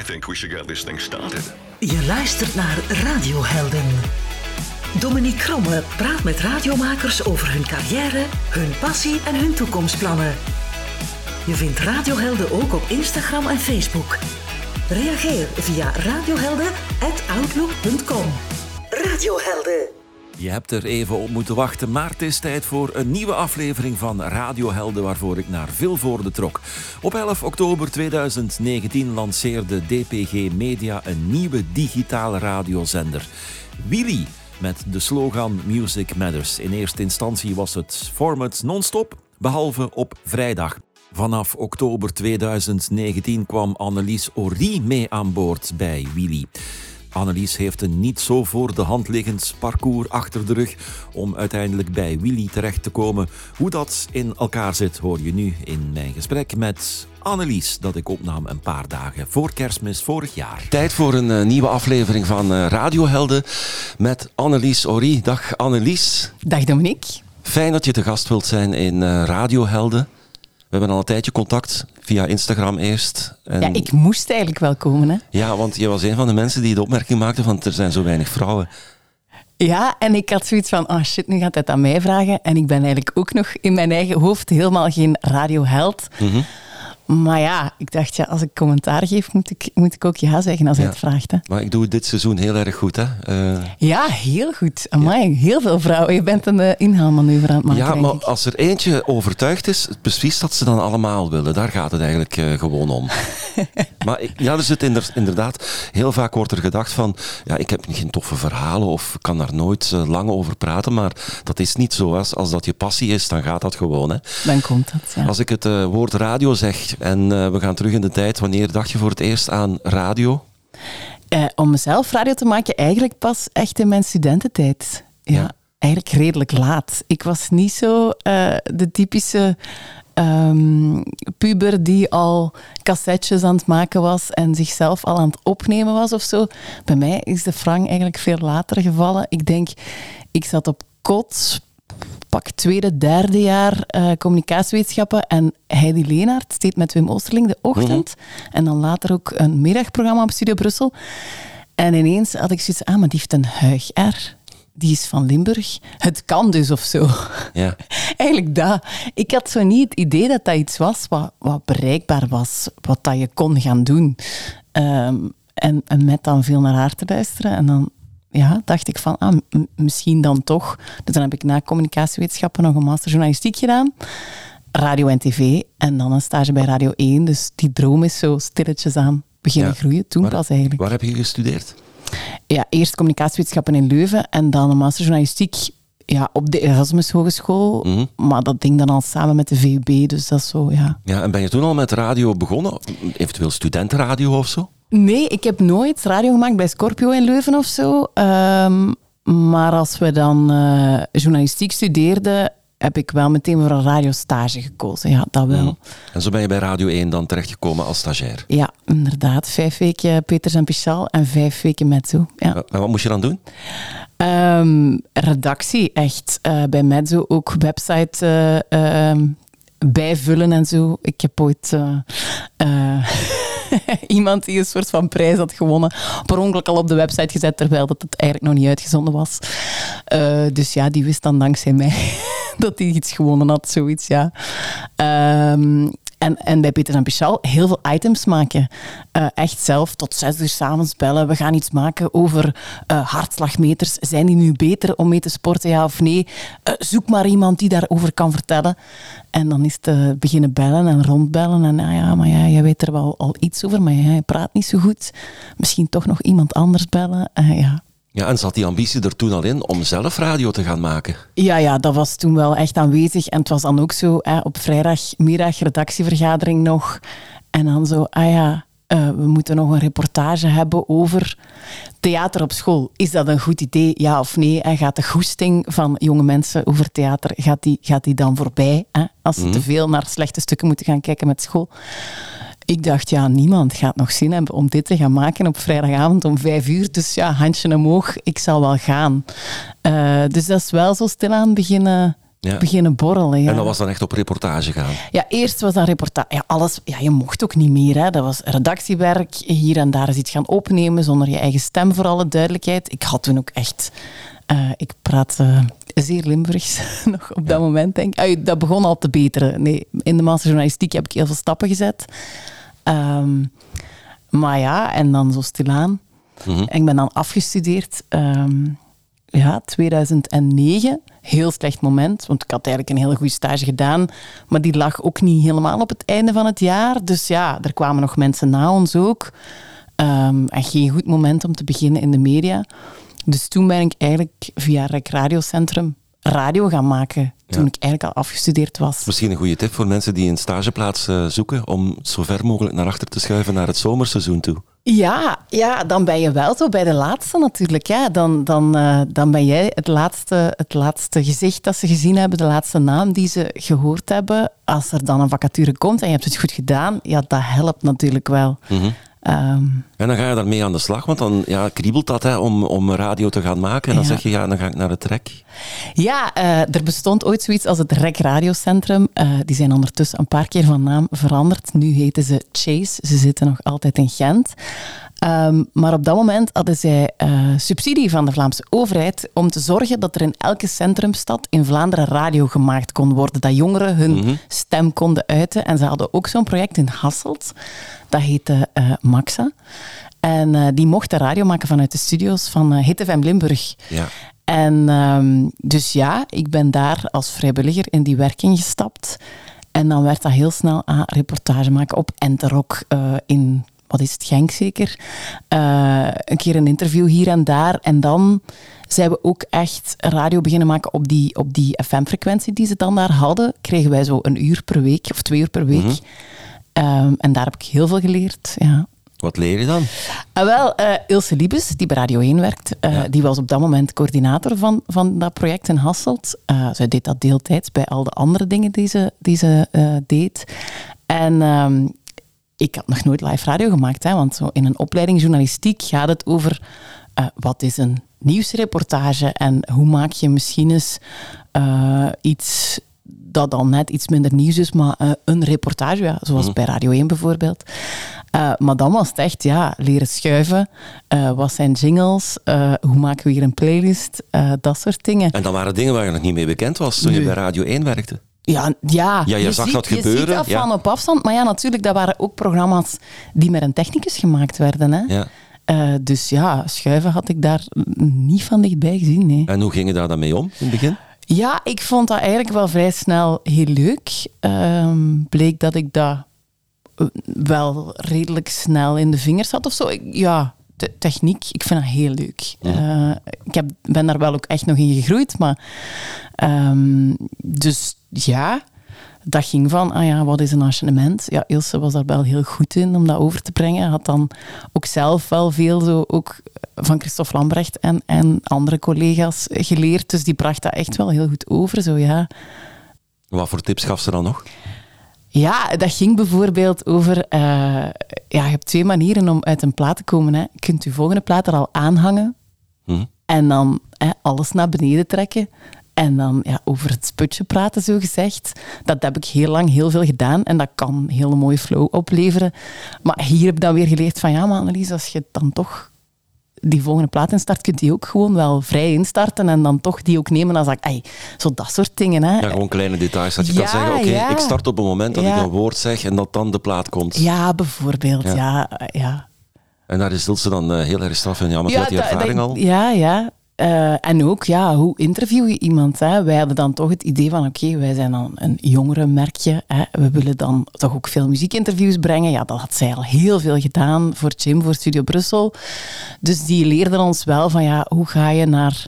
I think we should get this thing started. Je luistert naar Radiohelden. Dominique Kromme praat met radiomakers over hun carrière, hun passie en hun toekomstplannen. Je vindt Radiohelden ook op Instagram en Facebook. Reageer via radiohelden.outlook.com. Radiohelden. Je hebt er even op moeten wachten, maar het is tijd voor een nieuwe aflevering van Radiohelden waarvoor ik naar Vilvoorde trok. Op 11 oktober 2019 lanceerde DPG Media een nieuwe digitale radiozender. Willy met de slogan Music Matters. In eerste instantie was het format non-stop, behalve op vrijdag. Vanaf oktober 2019 kwam Annelies Orie mee aan boord bij Willy. Annelies heeft een niet zo voor de hand liggend parcours achter de rug om uiteindelijk bij Willy terecht te komen. Hoe dat in elkaar zit hoor je nu in mijn gesprek met Annelies, dat ik opnam een paar dagen voor kerstmis vorig jaar. Tijd voor een uh, nieuwe aflevering van uh, Radiohelden met Annelies Orie. Dag Annelies. Dag Dominique. Fijn dat je te gast wilt zijn in uh, Radiohelden. We hebben al een tijdje contact via Instagram eerst. En... Ja, ik moest eigenlijk wel komen. Hè? Ja, want je was een van de mensen die de opmerking maakte van er zijn zo weinig vrouwen. Ja, en ik had zoiets van, oh shit, nu gaat het aan mij vragen. En ik ben eigenlijk ook nog in mijn eigen hoofd helemaal geen radioheld. Mm maar ja, ik dacht, ja, als ik commentaar geef, moet ik, moet ik ook ja zeggen als hij het vraagt. Hè. Maar ik doe dit seizoen heel erg goed, hè? Uh... Ja, heel goed. Amai, heel veel vrouwen. Je bent een uh, inhaalmanoeuvre aan het maken. Ja, maar als er eentje overtuigd is, precies dat ze dan allemaal willen. Daar gaat het eigenlijk uh, gewoon om. maar ik, ja, er zit inderdaad, heel vaak wordt er gedacht van, ja, ik heb geen toffe verhalen of kan daar nooit lang over praten, maar dat is niet zo. Als, als dat je passie is, dan gaat dat gewoon. Hè. Dan komt dat, ja. Als ik het woord radio zeg, en uh, we gaan terug in de tijd. Wanneer dacht je voor het eerst aan radio? Uh, om mezelf radio te maken, eigenlijk pas echt in mijn studententijd. Ja, ja. eigenlijk redelijk laat. Ik was niet zo uh, de typische um, puber die al cassettes aan het maken was en zichzelf al aan het opnemen was of zo. Bij mij is de Frank eigenlijk veel later gevallen. Ik denk, ik zat op kot, pak tweede, derde jaar uh, communicatiewetenschappen. En Heidi Leenaert steeds met Wim Oosterling de ochtend. Mhm. En dan later ook een middagprogramma op Studio Brussel. En ineens had ik zoiets, ah, maar die heeft een huig R. Die is van Limburg. Het kan dus of zo. Ja. Eigenlijk dat. Ik had zo niet het idee dat dat iets was wat, wat bereikbaar was. Wat dat je kon gaan doen. Um, en, en met dan veel naar haar te luisteren. En dan ja, dacht ik van, ah, misschien dan toch. Dus dan heb ik na communicatiewetenschappen nog een master journalistiek gedaan. Radio en tv. En dan een stage bij Radio 1. Dus die droom is zo stilletjes aan beginnen groeien. Toen pas eigenlijk. Waar heb je gestudeerd? Ja, eerst communicatiewetenschappen in Leuven. En dan een master journalistiek ja, op de Erasmus Hogeschool. Mhm. Maar dat ding dan al samen met de VUB. Dus dat is zo, ja. Ja, en ben je toen al met radio begonnen? Eventueel studentenradio of zo? Nee, ik heb nooit radio gemaakt bij Scorpio in Leuven of zo. Ehm, maar als we dan uh, journalistiek studeerden, heb ik wel meteen voor een radiostage gekozen. Ja, dat wel. Mm. En zo ben je bij Radio 1 dan terechtgekomen als stagiair? Ja, inderdaad. Vijf weken Peters en Pichal en vijf weken Mezzo. Ja. En wat moest je dan doen? Um, redactie, echt. Uh, bij Mezzo ook website uh, bijvullen en zo. Ik heb ooit... iemand die een soort van prijs had gewonnen, per ongeluk al op de website gezet, terwijl dat het eigenlijk nog niet uitgezonden was. Uh, dus ja, die wist dan dankzij mij dat hij iets gewonnen had, zoiets, ja. Um, en, en bij Peter en Pichal heel veel items maken. Uh, echt zelf tot zes uur s'avonds bellen. We gaan iets maken over uh, hartslagmeters. Zijn die nu beter om mee te sporten, ja of nee? Uh, zoek maar iemand die daarover kan vertellen. En dan is het beginnen bellen en rondbellen. En ja, ja, maar ja, jij weet er wel al iets over, maar jij praat niet zo goed. Misschien toch nog iemand anders bellen. ja. Ja, en zat die ambitie er toen al in om zelf radio te gaan maken? Ja, ja, dat was toen wel echt aanwezig. En het was dan ook zo, hè, op vrijdagmiddag redactievergadering nog. En dan zo, ah ja, uh, we moeten nog een reportage hebben over theater op school. Is dat een goed idee, ja of nee? En gaat de goesting van jonge mensen over theater, gaat die, gaat die dan voorbij? Hè? Als ze mm te veel naar slechte stukken moeten gaan kijken met school. Ik dacht, ja, niemand gaat nog zin hebben om dit te gaan maken op vrijdagavond om vijf uur. Dus ja, handje omhoog, ik zal wel gaan. Uh, dus dat is wel zo stilaan beginnen beginnen borrelen. Ja. En dat was dan echt op reportage gaan? Ja, eerst was dat reportage. Ja, alles, ja, je mocht ook niet meer. Hè. Dat was redactiewerk. Hier en daar is iets gaan opnemen zonder je eigen stem, voor alle duidelijkheid. Ik had toen ook echt... Uh, ik praat uh, zeer Limburgs nog op dat moment, denk ik. Uh, dat begon al te beteren. Nee, in de masterjournalistiek heb ik heel veel stappen gezet. Um, maar ja, en dan zo stilaan. Mm -hmm. En ik ben dan afgestudeerd... Um, ja, 2009. Heel slecht moment, want ik had eigenlijk een hele goede stage gedaan. Maar die lag ook niet helemaal op het einde van het jaar. Dus ja, er kwamen nog mensen na ons ook. Um, en geen goed moment om te beginnen in de media. Dus toen ben ik eigenlijk via Rec Radiocentrum radio gaan maken. Toen ja. ik eigenlijk al afgestudeerd was. Misschien een goede tip voor mensen die een stageplaats uh, zoeken. Om zo ver mogelijk naar achter te schuiven naar het zomerseizoen toe. Ja, ja, dan ben je wel zo bij de laatste natuurlijk. Ja. Dan, dan, uh, dan ben jij het laatste, het laatste gezicht dat ze gezien hebben, de laatste naam die ze gehoord hebben. Als er dan een vacature komt en je hebt het goed gedaan, ja, dat helpt natuurlijk wel. Mm -hmm. Um, en dan ga je daarmee aan de slag, want dan ja, kriebelt dat hè, om, om radio te gaan maken. En dan ja. zeg je, ja, dan ga ik naar het REC. Ja, uh, er bestond ooit zoiets als het REC Radiocentrum. Uh, die zijn ondertussen een paar keer van naam veranderd. Nu heten ze Chase. Ze zitten nog altijd in Gent. Um, maar op dat moment hadden zij uh, subsidie van de Vlaamse overheid om te zorgen dat er in elke centrumstad in Vlaanderen radio gemaakt kon worden. Dat jongeren hun mm -hmm. stem konden uiten. En ze hadden ook zo'n project in Hasselt. Dat heette uh, Maxa. En uh, die mochten radio maken vanuit de studio's van uh, FM Limburg. Ja. En um, dus ja, ik ben daar als vrijwilliger in die werking gestapt. En dan werd dat heel snel aan reportage maken op Enterok in wat is het, Genk zeker. Uh, een keer een interview hier en daar. En dan zijn we ook echt radio beginnen maken op die, op die FM-frequentie die ze dan daar hadden. Kregen wij zo een uur per week of twee uur per week. Mm -hmm. um, en daar heb ik heel veel geleerd. Ja. Wat leer je dan? Uh, wel, uh, Ilse Liebes, die bij Radio 1 werkt, uh, ja. die was op dat moment coördinator van, van dat project in Hasselt. zij deed dat deeltijds bij al de andere dingen die ze, die ze deed. En um, ik had nog nooit live radio gemaakt, hè, want zo in een opleiding journalistiek gaat het over uh, wat is een nieuwsreportage en hoe maak je misschien eens uh, iets dat dan net iets minder nieuws is, maar uh, een reportage, ja, zoals mm. bij Radio 1 bijvoorbeeld. maar dan was het echt, ja, leren schuiven. wat zijn jingles? hoe maken we hier een playlist? dat soort dingen. En dan waren dingen waar je nog niet mee bekend was toen nee. je bij Radio 1 werkte. Ja, ja. ja je, je zag ziet, dat gebeuren. Je ziet dat ja. van op afstand. Maar ja, natuurlijk, dat waren ook programma's die met een technicus gemaakt werden. Hè. Ja. Uh, dus ja, schuiven had ik daar niet van dichtbij gezien. Nee. En hoe ging je daar dan mee om in het begin? Ja, ik vond dat eigenlijk wel vrij snel heel leuk. Uh, bleek dat ik dat wel redelijk snel in de vingers had of zo. Ik, ja, techniek, ik vind dat heel leuk. Ja. Uh, ik heb, ben daar wel ook echt nog in gegroeid, maar... Um, dus ja, dat ging van, ah ja, wat is een enchaînement? Ja, Ilse was daar wel heel goed in om dat over te brengen. Had dan ook zelf wel veel zo ook van Christophe Lambrecht en, en andere collega's geleerd. Dus die bracht dat echt wel heel goed over, zo ja. Wat voor tips gaf ze dan nog? Ja, dat ging bijvoorbeeld over... Uh, ja, je hebt twee manieren om uit een plaat te komen. Hè. Je kunt je volgende plaat er al aanhangen. Hm. En dan hè, alles naar beneden trekken. En dan ja, over het sputje praten, zo gezegd. Dat heb ik heel lang heel veel gedaan. En dat kan een hele mooie flow opleveren. Maar hier heb ik dan weer geleerd van... Ja, maar Annelies, als je dan toch die volgende plaat instart, kunt die ook gewoon wel vrij instarten en dan toch die ook nemen als ik... Zo dat soort dingen, hè. Ja, gewoon kleine details. Dat je Ja, kan zeggen, oké, ja. ik start op een moment dat ik een woord zeg en dat dan de plaat komt. Ja, bijvoorbeeld. Ja. Ja. En daar is Ilse dan eh, heel erg straf in. Ja, maar je had die ervaring dat- al. Ja, ja. Eh, en ook, ja, hoe interview je iemand? Hè? Wij hadden dan toch het idee van, oké, wij zijn dan een jongere merkje. Hè? We willen dan toch ook veel muziekinterviews brengen. Ja, dat had zij al heel veel gedaan voor Jim, voor Studio Brussel. Dus die leerden ons wel van, ja, hoe ga je naar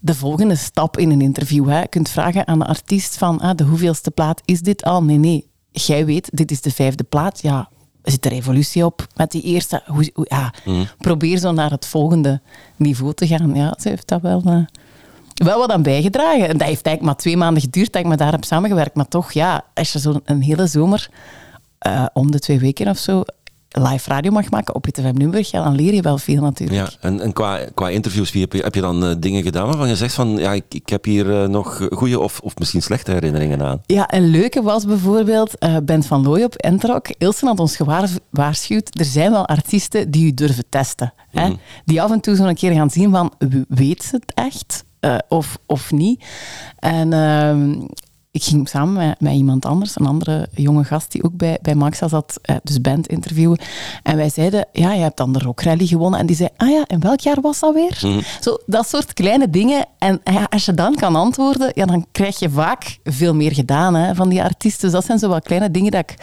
de volgende stap in een interview? Hè? Je kunt vragen aan de artiest van, ah, de hoeveelste plaat is dit al? Nee, nee. Jij weet, dit is de vijfde plaat. Ja, zit er evolutie op met die eerste? Hoe, hoe- ja, Mhm. Probeer zo naar het volgende niveau te gaan. Ja, ze heeft dat wel, eh, wel wat aan bijgedragen. En dat heeft eigenlijk maar twee maanden geduurd dat ik met haar heb samengewerkt. Maar toch, ja, als je zo een hele zomer, eh, om de twee weken of zo, live radio mag maken op ITFM Nürnberg, ja, dan leer je wel veel natuurlijk. Ja, en, en qua, qua interviews, wie heb, je, heb je dan uh, dingen gedaan waarvan je zegt van, ja, ik, ik heb hier uh, nog goede of, of misschien slechte herinneringen aan? Ja, een leuke was bijvoorbeeld uh, Bent van Looy op Enterok. Ilse had ons gewaarschuwd, er zijn wel artiesten die u durven testen. Mm hè? Die af en toe zo'n keer gaan zien van, weet ze het echt? Uh, of, of niet. En uh, ik ging samen met, met, iemand anders, een andere jonge gast die ook bij, bij Maxa zat, uh, dus band interviewen. En wij zeiden, ja, je hebt dan de Rock Rally gewonnen. En die zei, ah ja, in welk jaar was dat weer? Mm. Zo, dat soort kleine dingen. En ja, als je dan kan antwoorden, ja, dan krijg je vaak veel meer gedaan hè, van die artiesten. Dus dat zijn zo wat kleine dingen dat ik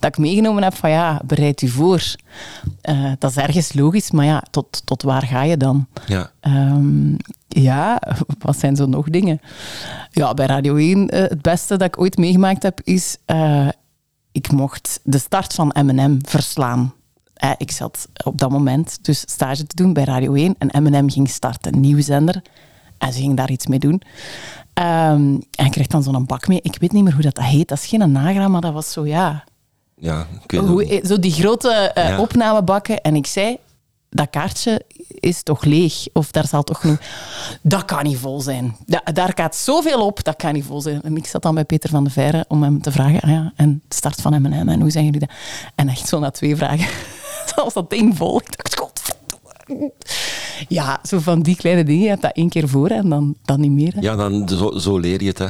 dat ik meegenomen heb van ja, bereid u voor. Uh, dat is ergens logisch, maar ja, tot, tot waar ga je dan? Ja. Um, ja, wat zijn zo nog dingen? Ja, bij Radio 1, uh, het beste dat ik ooit meegemaakt heb, is uh, ik mocht de start van M&M verslaan. ik zat op dat moment dus stage te doen bij Radio 1 en M&M ging starten, een nieuwe zender. En ze ging daar iets mee doen. Um, en ik kreeg dan zo'n bak mee. Ik weet niet meer hoe dat heet. Dat is geen nagram, maar dat was zo, ja, ja, Hoe, zo die grote uh, ja. opnamebakken. En ik zei, dat kaartje is toch leeg? Of daar zal toch nog... Dat kan niet vol zijn. Da daar gaat zoveel op, dat kan niet vol zijn. En ik zat dan bij Peter van de Veire om hem te vragen, ah ja, en de start van M&M, en hoe zijn jullie dat? En echt zo na twee vragen, zoals dat ding vol. Ik dacht, godverdomme. Ja, zo van die kleine dingen, je hebt dat één keer voor en dan, dan niet meer. Hè. Ja, dan, zo, zo leer je het, hè.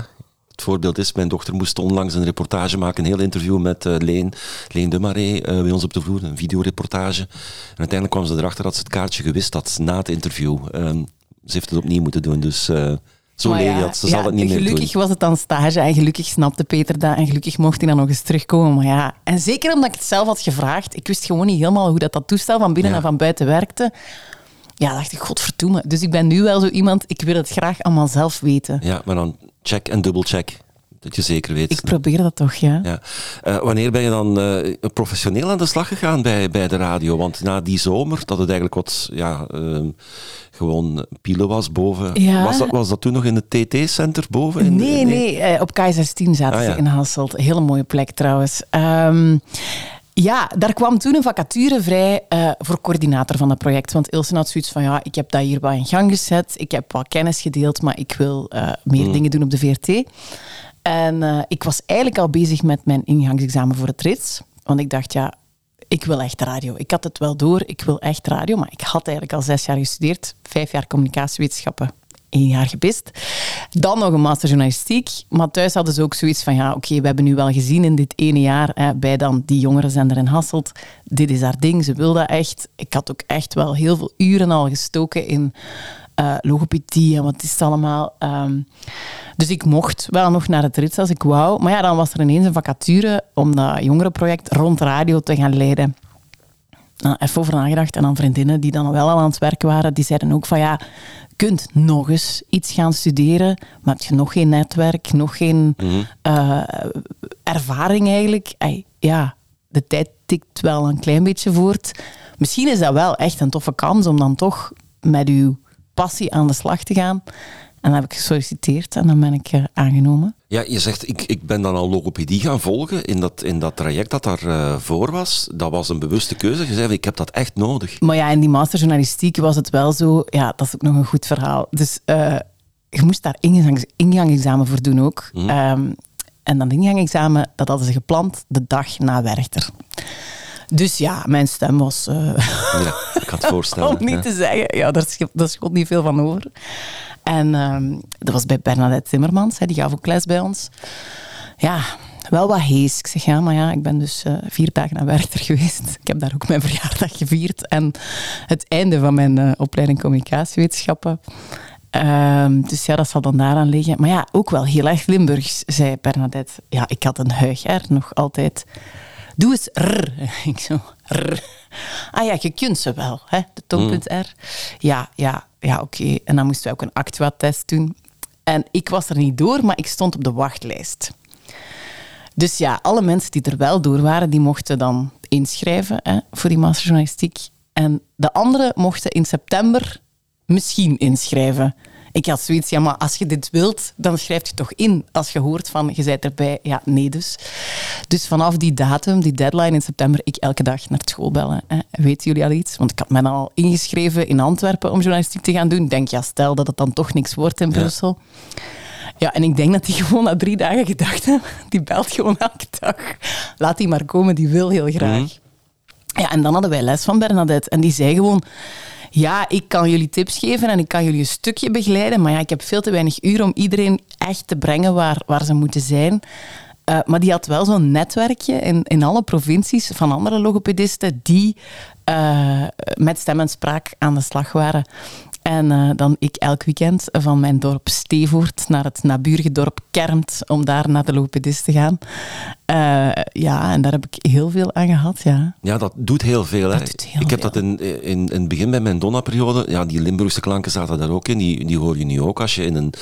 Het voorbeeld is, mijn dochter moest onlangs een reportage maken, een heel interview met uh, Leen, Leen de Marais uh, bij ons op de vloer, een videoreportage. En uiteindelijk kwam ze erachter dat ze het kaartje gewist had na het interview. Um, ze heeft het opnieuw moeten doen, dus... Uh, zo leer je dat. Ze ja, zal het niet meer doen. Gelukkig was het dan stage en gelukkig snapte Peter dat en gelukkig mocht hij dan nog eens terugkomen. Maar ja, en zeker omdat ik het zelf had gevraagd, ik wist gewoon niet helemaal hoe dat, dat toestel van binnen ja. en van buiten werkte. Ja, dacht ik, godverdomme. Dus ik ben nu wel zo iemand, ik wil het graag allemaal zelf weten. Ja, maar dan check en dubbelcheck. Dat je zeker weet. Ik probeer dat toch, ja. ja. Uh, wanneer ben je dan uh, professioneel aan de slag gegaan bij, bij de radio? Want na die zomer, dat het eigenlijk wat ja, uh, gewoon pielen was boven. Ja. Was, dat, was dat toen nog in het TT-center boven? In nee, de, nee. nee op K16 zaten ah, ze ja. in Hasselt. Hele mooie plek trouwens. Um, ja, daar kwam toen een vacature vrij uh, voor coördinator van dat project. Want Ilse had zoiets van, ja, ik heb dat hier wat in gang gezet. Ik heb wat kennis gedeeld, maar ik wil uh, meer mm. dingen doen op de VRT. En uh, ik was eigenlijk al bezig met mijn ingangsexamen voor het rits. Want ik dacht, ja, ik wil echt radio. Ik had het wel door, ik wil echt radio. Maar ik had eigenlijk al zes jaar gestudeerd. Vijf jaar communicatiewetenschappen één jaar gepist. Dan nog een master journalistiek. Maar thuis hadden ze ook zoiets van, ja, oké, we hebben nu wel gezien in dit ene jaar hè, bij dan die jongerenzender in Hasselt. Dit is haar ding, ze wil dat echt. Ik had ook echt wel heel veel uren al gestoken in uh, logopedie en wat is het allemaal. Um, dus ik mocht wel nog naar het rits als ik wou. Maar ja, dan was er ineens een vacature om dat jongerenproject rond radio te gaan leiden. Nou, even over nagedacht. En dan vriendinnen die dan wel al aan het werk waren, die zeiden ook van ja, kunt nog eens iets gaan studeren, maar heb je nog geen netwerk, nog geen mm -hmm. uh, ervaring eigenlijk. Ay, ja, de tijd tikt wel een klein beetje voort. Misschien is dat wel echt een toffe kans om dan toch met uw passie aan de slag te gaan. En dan heb ik gesolliciteerd en dan ben ik uh, aangenomen. Ja, je zegt, ik, ik ben dan al logopedie gaan volgen in dat, in dat traject dat daarvoor uh, voor was. Dat was een bewuste keuze. Je zei, ik heb dat echt nodig. Maar ja, in die masterjournalistiek was het wel zo... Ja, dat is ook nog een goed verhaal. Dus uh, je moest daar ingangs, ingangexamen voor doen ook. Mm. Um, en dat ingangexamen, dat hadden ze gepland de dag na Werchter. Dus ja, mijn stem was... Uh, ja, ik kan het voorstellen. om niet te zeggen. Ja, daar, daar schot niet veel van over. En dat was bij Bernadette Timmermans, hè, die gaf ook les bij ons. Ja, wel wat hees. Ik zeg, ja, maar ja, ik ben dus uh, vier dagen aan Werchter geweest. Ik heb daar ook mijn verjaardag gevierd. En het einde van mijn uh, opleiding communicatiewetenschappen. Um, dus ja, dat zal dan daaraan liggen. Maar ja, ook wel heel erg Limburgs, zei Bernadette. Ja, ik had een huig er nog altijd. Doe eens rr. Ik zo, rr. Ah ja, je kunt ze wel, hè? de tongpunt R. Ja, ja, ja, oké. Okay. En dan moesten we ook een Actua-test doen. En ik was er niet door, maar ik stond op de wachtlijst. Dus ja, alle mensen die er wel door waren, die mochten dan inschrijven hè, voor die masterjournalistiek. En de anderen mochten in september misschien inschrijven. Ik had zoiets, ja, maar als je dit wilt, dan schrijf je toch in. Als je hoort van, je bent erbij, ja, nee dus. Dus vanaf die datum, die deadline in september, ik elke dag naar school bellen. Hè. Weten jullie al iets? Want ik had me al ingeschreven in Antwerpen om journalistiek te gaan doen. Denk, ja, stel dat het dan toch niks wordt in Brussel. Ja, en ik denk dat hij gewoon na drie dagen gedacht heeft, die belt gewoon elke dag. Laat die maar komen, die wil heel graag. Mhm. Ja, en dan hadden wij les van Bernadette. En die zei gewoon, ja, ik kan jullie tips geven en ik kan jullie een stukje begeleiden, maar ja, ik heb veel te weinig uur om iedereen echt te brengen waar, waar ze moeten zijn. Uh, maar die had wel zo'n netwerkje in, in alle provincies van andere logopedisten die uh, met stem en spraak aan de slag waren. En uh, dan ik elk weekend van mijn dorp Stevoort naar het naburige dorp Kermt om daar naar de logopedist te gaan. Uh, ja, en daar heb ik heel veel aan gehad, ja. Ja, dat doet heel veel. Hè. Doet heel ik heb veel. dat in, in, in het begin bij mijn Donna-periode, ja, die Limburgse klanken zaten daar ook in. Die, die hoor je nu ook als je in een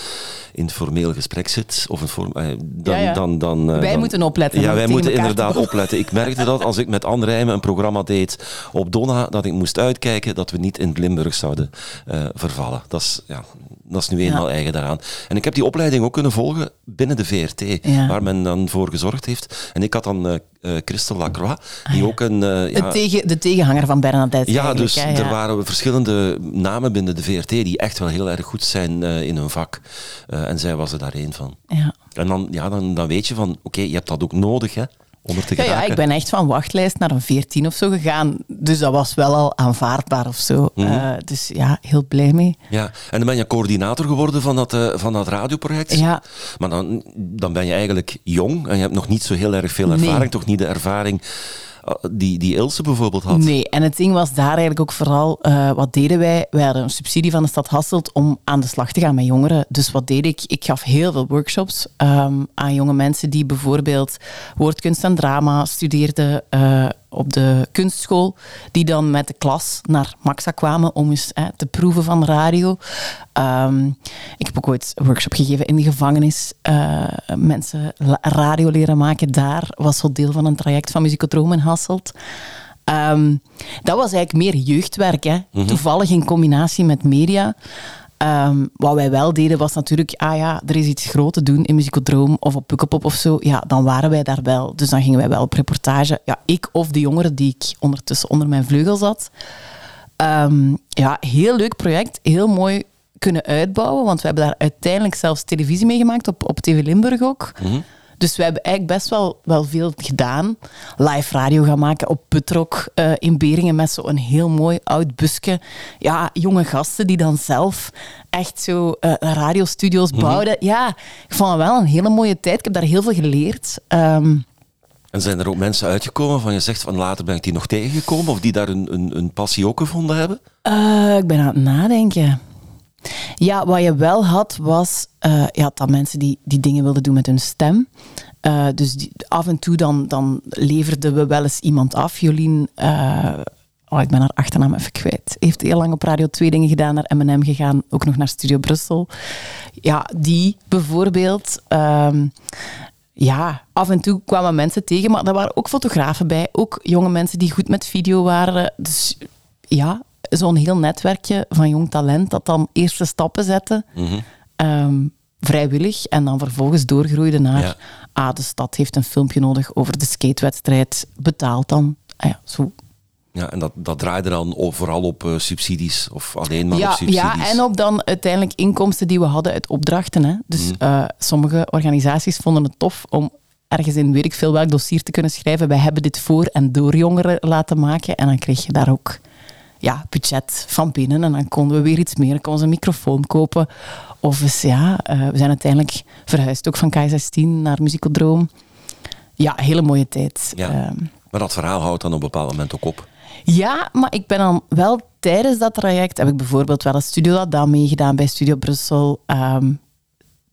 informeel gesprek zit. Of een vorm, eh, dan, Ja, ja. Dan, dan, eh, Wij dan- moeten opletten Ja, wij moeten inderdaad opletten. Ik merkte dat als ik met Anne Rijmen een programma deed op Donna, dat ik moest uitkijken dat we niet in het Limburg zouden eh, vervallen. Dat is, ja, dat is nu eenmaal Ja. eigen daaraan. En ik heb die opleiding ook kunnen volgen binnen de VRT, Ja. waar men dan voor gezorgd heeft. En ik had dan eh, Christel Lacroix, die ook een... eh, ja, tegen, de tegenhanger van Bernadette ja, dus hè, er waren verschillende namen binnen de VRT die echt wel heel erg goed zijn in hun vak. En zij was er daar één van. Ja. En dan, ja, dan, dan weet je van, oké, je hebt dat ook nodig, hè, te Ja, geraken. ja, ik ben echt van wachtlijst naar een 14 of zo gegaan. Dus dat was wel al aanvaardbaar of zo. Mhm. Eh, dus ja, heel blij mee. Ja, en dan ben je coördinator geworden van dat, eh, van dat radioproject. Ja. Maar dan, dan ben je eigenlijk jong en je hebt nog niet zo heel erg veel ervaring. Nee. Toch niet de ervaring die, die Ilse bijvoorbeeld had. Nee, en het ding was daar eigenlijk ook vooral, eh, wat deden wij? Wij hadden een subsidie van de stad Hasselt om aan de slag te gaan met jongeren. Dus wat deed ik? Ik gaf heel veel workshops ehm, aan jonge mensen die bijvoorbeeld woordkunst en drama studeerden eh, op de kunstschool, die dan met de klas naar Maxa kwamen om eens eh, te proeven van radio. Ehm, ik heb ook ooit een workshop gegeven in de gevangenis. eh, mensen radio leren maken daar. Was zo deel van een traject van Musicodroom in Hasselt. Ehm, dat was eigenlijk meer jeugdwerk. Hè. Toevallig in combinatie met media. Ehm, wat wij wel deden was natuurlijk, ah ja, er is iets groot te doen in Musicodroom of op Pukkelpop of zo. Ja, dan waren wij daar wel. Dus dan gingen wij wel op reportage. Ja, ik of de jongeren die ik ondertussen onder mijn vleugel zat. Ehm, ja, heel leuk project. Heel mooi kunnen uitbouwen. Want we hebben daar uiteindelijk zelfs televisie mee gemaakt op, op TV Limburg ook. Dus we hebben eigenlijk best wel, wel veel gedaan. Live radio gaan maken op Putrok eh, in Beringen met zo'n heel mooi oud busje. Ja, jonge gasten die dan zelf echt zo eh, radiostudio's bouwden. Ja, ik vond het wel een hele mooie tijd. Ik heb daar heel veel geleerd. Ehm, En zijn er ook mensen uitgekomen van je zegt van later ben ik die nog tegengekomen of die daar een, een, een passie ook gevonden hebben? Eh, ik ben aan het nadenken. Ja, wat je wel had, was eh, ja, dat mensen die, die dingen wilden doen met hun stem. Eh, dus af en toe dan, dan leverden we wel eens iemand af. Jolien, eh, oh, ik ben haar achternaam even kwijt. Heeft heel lang op Radio 2 dingen gedaan, naar M&M gegaan, ook nog naar Studio Brussel. Ja, die bijvoorbeeld. ehm, ja, af en toe kwamen mensen tegen, maar er waren ook fotografen bij. Ook jonge mensen die goed met video waren. Dus ja, zo'n heel netwerkje van jong talent dat dan eerste stappen zette. Ehm, vrijwillig. En dan vervolgens doorgroeide naar... Ja. Ah, de stad heeft een filmpje nodig over de skatewedstrijd. Betaalt dan. Ah ja, zo. Ja, en dat, dat draaide dan vooral op eh, subsidies of alleen maar op subsidies. ja, en op dan uiteindelijk inkomsten die we hadden uit opdrachten. Hè. Dus eh, sommige organisaties vonden het tof om ergens in weet ik veel welk dossier te kunnen schrijven. Wij hebben dit voor en door jongeren laten maken. En dan kreeg je daar ook ja, budget van binnen. En dan konden we weer iets meer. Dan konden ze een microfoon kopen. Of eens, ja, eh, we zijn uiteindelijk verhuisd ook van K16 naar Musicodroom. Ja, hele mooie tijd. Ja. Ehm, Maar dat verhaal houdt dan op een bepaald moment ook op. ja, maar ik ben dan wel tijdens dat traject, heb ik bijvoorbeeld wel een Studio Ladam meegedaan bij Studio Brussel. Ehm,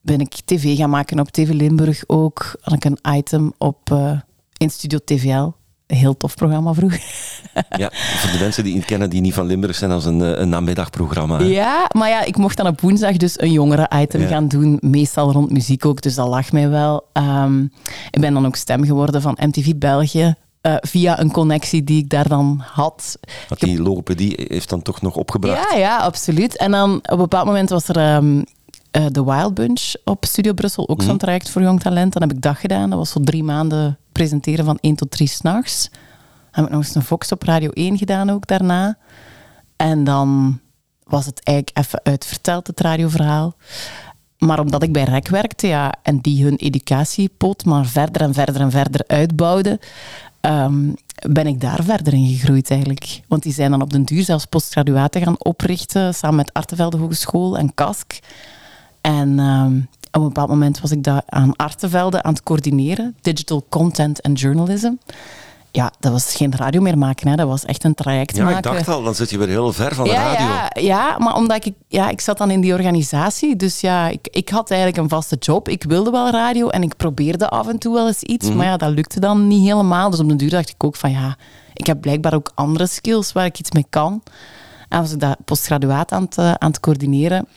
ben ik tv gaan maken op TV Limburg ook. Had ik een item op, eh, in Studio TVL. Een heel tof programma vroeger. Ja, voor de mensen die het kennen die niet van Limburg zijn, als een, eh, een namiddagprogramma. hè. Ja, maar ja, ik mocht dan op woensdag dus een jongere item Ja. gaan doen. Meestal rond muziek ook, dus dat lag mij wel. Ehm, ik ben dan ook stem geworden van MTV België. eh, via een connectie die ik daar dan had. Want die logopedie heeft dan toch nog opgebracht. Ja, ja, absoluut. En dan op een bepaald moment was er uh, The Wild Bunch op Studio Brussel, ook zo'n mhm. traject voor jong talent. Dan heb ik dat gedaan. Dat was zo drie maanden presenteren van 1 tot 3 s'nachts. Heb ik nog eens een Fox op Radio 1 gedaan ook daarna. En dan was het eigenlijk even uitverteld, het radioverhaal. Maar omdat ik bij REC werkte ja, en die hun educatiepot maar verder en verder en verder uitbouwden, um, ben ik daar verder in gegroeid eigenlijk. Want die zijn dan op den duur zelfs postgraduaten gaan oprichten, samen met Artevelde Hogeschool en KASK. En um, op een bepaald moment was ik daar aan Artevelde aan het coördineren, Digital Content and Journalism ja, dat was geen radio meer maken. Hè. Dat was echt een traject ja, maken. Ja, ik dacht al, dan zit je weer heel ver van de radio. Ja, ja, maar omdat ik, ja, ik zat dan in die organisatie. Dus ja, ik, ik had eigenlijk een vaste job. Ik wilde wel radio en ik probeerde af en toe wel eens iets. Mhm. Maar ja, dat lukte dan niet helemaal. Dus op de duur dacht ik ook van ja, ik heb blijkbaar ook andere skills waar ik iets mee kan. En was ik dat postgraduaat aan het, eh, aan het coördineren.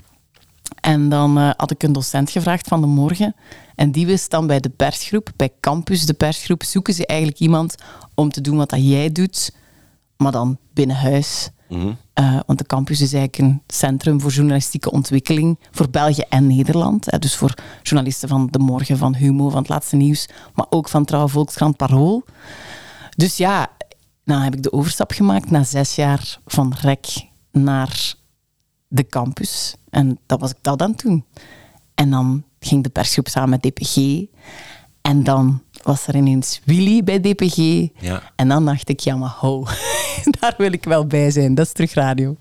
En dan uh, had ik een docent gevraagd van de morgen. En die wist dan bij de persgroep, bij Campus, de persgroep, zoeken ze eigenlijk iemand om te doen wat dat jij doet, maar dan binnen huis. Mhm. Eh, want de campus is eigenlijk een centrum voor journalistieke ontwikkeling voor België en Nederland. Hè, dus voor journalisten van De Morgen, van Humo, van het Laatste Nieuws, maar ook van Trouw Volkskrant Parool. Dus ja, dan heb ik de overstap gemaakt na zes jaar van REC naar de campus. En dat was ik dat dan toen. En dan ging de persgroep samen met DPG. En dan was er ineens Willy bij DPG. Ja. En dan dacht ik, ja maar ho, daar wil ik wel bij zijn. Dat is terug radio.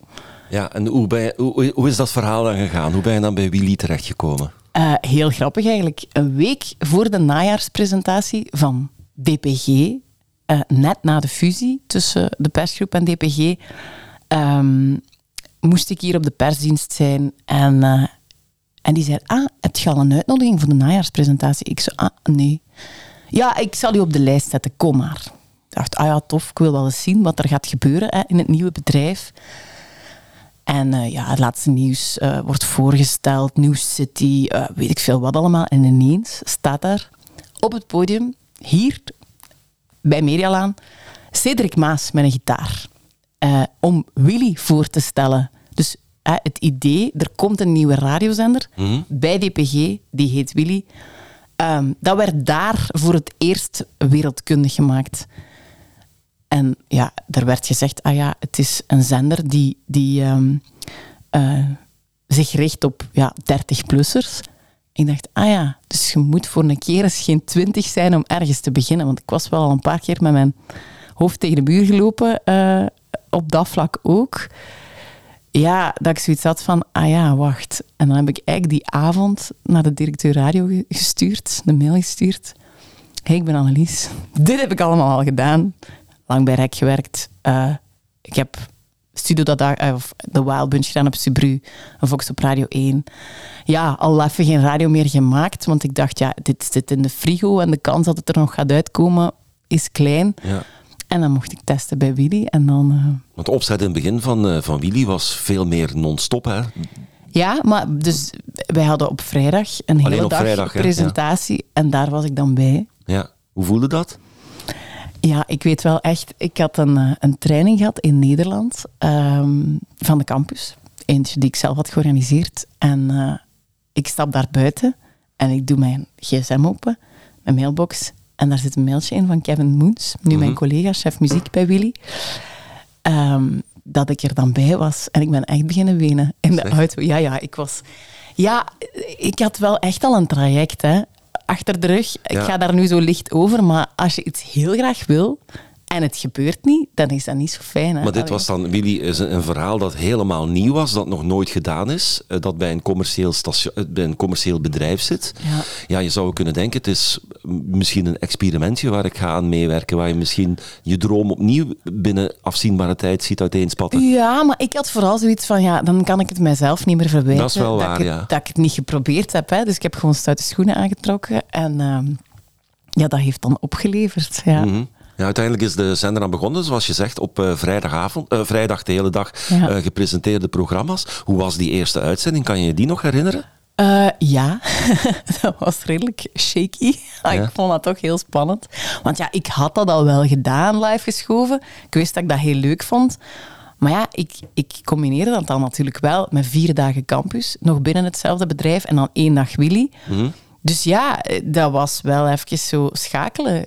Ja, en hoe, bij, hoe, hoe is dat verhaal dan gegaan? Hoe ben je dan bij Willy terechtgekomen? Uh, heel grappig eigenlijk. Een week voor de najaarspresentatie van DPG, uh, eh, net na de fusie tussen de persgroep en DPG, um, moest ik hier op de persdienst zijn. En, uh, en die zei, ah, heb je al een uitnodiging voor de najaarspresentatie? Ik zei, ah, nee. Ja, ik zal u op de lijst zetten, kom maar. Ik dacht, ah ja, tof, ik wil wel eens zien wat er gaat gebeuren hè, in het nieuwe bedrijf. En uh, ja, het laatste nieuws uh, wordt voorgesteld, New City, weet ik veel wat allemaal. En ineens staat daar op het podium, hier bij Medialaan, Cedric Maas met een gitaar. Om Willy voor te stellen. Dus het idee, er komt een nieuwe radiozender mm bij DPG, die heet Willy. Um, dat werd daar voor het eerst wereldkundig gemaat. En ja, er werd gezegd, ah ja, het is een zender die, die um, uh, zich richt op ja, 30-plussers. Ik dacht, ah ja, dus je moet voor een keer eens geen 20 zijn om ergens te beginnen. Want ik was wel al een paar keer met mijn hoofd tegen de muur gelopen, uh, op dat vlak ook ja, dat ik zoiets had van, ah ja, wacht. En dan heb ik eigenlijk die avond naar de directeur radio gestuurd, de mail gestuurd. ik ben Annelies. Dit heb ik allemaal al gedaan. Lang bij REC gewerkt. Uh, ik heb Studio dat dag, uh, of de Wild Bunch gedaan op Subru, een Vox op Radio 1. Ja, al even geen radio meer gemaakt, want ik dacht, ja, dit zit in de frigo en de kans dat het er nog gaat uitkomen is klein. Ja. En dan mocht ik testen bij Willy. En dan, uh... Want de opzet in het begin van, uh, van Willy was veel meer non-stop, hè? Ja, maar dus wij hadden op vrijdag een hele dag vrijdag, presentatie. En daar was ik dan bij. Ja, hoe voelde dat? Ja, ik weet wel echt. Ik had een, eh, een training gehad in Nederland um, van de campus. Eentje die ik zelf had georganiseerd. En uh, ik stap daar buiten en ik doe mijn gsm open, mijn mailbox. En daar zit een mailtje in van Kevin Moens, nu mijn mhm. collega, chef muziek bij Willy. Um, dat ik er dan bij was. En ik ben echt beginnen wenen in de auto. Ja, ja, ik was... Ja, ik had wel echt al een traject, hè. Achter de rug. Ik ga daar nu zo licht over, maar als je iets heel graag wil, en het gebeurt niet, dan is dat niet zo fijn. Hè? Maar dit was dan, Willy, is een, verhaal dat helemaal nieuw was, dat nog nooit gedaan is, eh, dat bij een commercieel, station, eh, bij een commercieel bedrijf zit. Ja. ja, je zou kunnen denken, het is misschien een experimentje waar ik ga aan meewerken, waar je misschien je droom opnieuw binnen afzienbare tijd ziet uiteenspatten. Ja, maar ik had vooral zoiets van, ja, dan kan ik het mijzelf niet meer verwijten. Dat is wel waar, dat ja. dat ik het niet geprobeerd heb. Hè. Dus ik heb gewoon stoute schoenen aangetrokken en... Uh, ja, dat heeft dan opgeleverd. Ja. Mhm. Ja, uiteindelijk is de zender aan begonnen, zoals je zegt, op uh, vrijdagavond, uh, vrijdag de hele dag ja. uh, gepresenteerde programma's. Hoe was die eerste uitzending? Kan je je die nog herinneren? ja, dat was redelijk shaky. Ah, ik vond dat toch heel spannend. Want ja, ik had dat al wel gedaan, live geschoven. Ik wist dat ik dat heel leuk vond. Maar ja, ik, ik combineerde dat dan natuurlijk wel met vier dagen campus, nog binnen hetzelfde bedrijf en dan één dag Willy. Mhm. Dus ja, dat was wel even zo schakelen.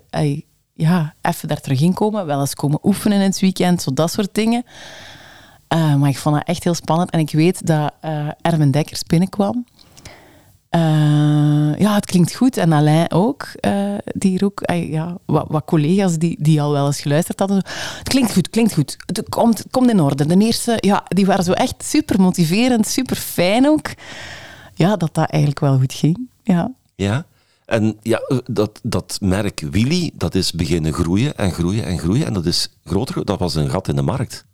Ja, even daar terug in komen, wel eens komen oefenen in het weekend, zo dat soort dingen. Eh, maar ik vond dat echt heel spannend. En ik weet dat eh Erwin Dekkers binnenkwam. Eh, ja, het klinkt goed. En Alain ook. die ook ja, wat, wat collega's die, die al wel eens geluisterd hadden. Het klinkt goed, klinkt goed. Het komt, komt in orde. De eerste, ja, die waren zo echt super motiverend, super fijn ook. Ja, dat dat eigenlijk wel goed ging. Ja. Ja. En ja, dat, dat merk Willy, dat is beginnen groeien en groeien en groeien. En dat is groter. Dat was een gat in de markt.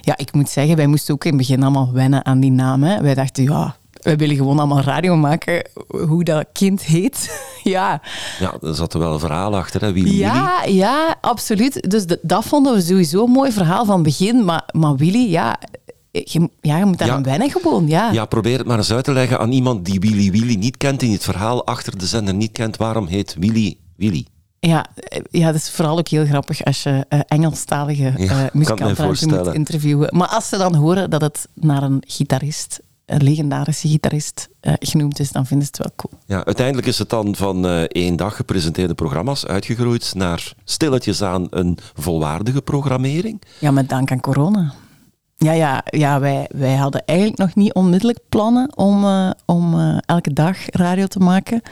ja, ik moet zeggen, wij moesten ook in het begin allemaal wennen aan die naam. Hè. Wij dachten, ja, wij willen gewoon allemaal radio maken. Hoe dat kind heet. ja. Ja, er zat er wel een verhaal achter, hè, Willy Willy. Ja, ja, absoluut. Dus de- dat vonden we sowieso een mooi verhaal van het begin. Maar, maar Willy, ja je, ja, je moet daar Ja. aan wennen gewoon. Ja. Ja, probeer het maar eens uit te leggen aan iemand die Willy Willy niet kent, die het verhaal achter de zender niet kent. Waarom heet Willy Willy? Ja, eh, ja, dat is vooral ook heel grappig als je eh, Engelstalige me muzikanten moet interviewen. Maar als ze dan horen dat het naar een gitarist, een legendarische gitarist, genoemd is, dan vinden ze het wel cool. Ja, uiteindelijk is het dan van één dag gepresenteerde programma's uitgegroeid naar stilletjes aan een volwaardige programmering. Ja, met dank aan corona. Ja, ja, ja wij, wij hadden eigenlijk nog niet onmiddellijk plannen om, eh, om eh, elke dag radio te maken.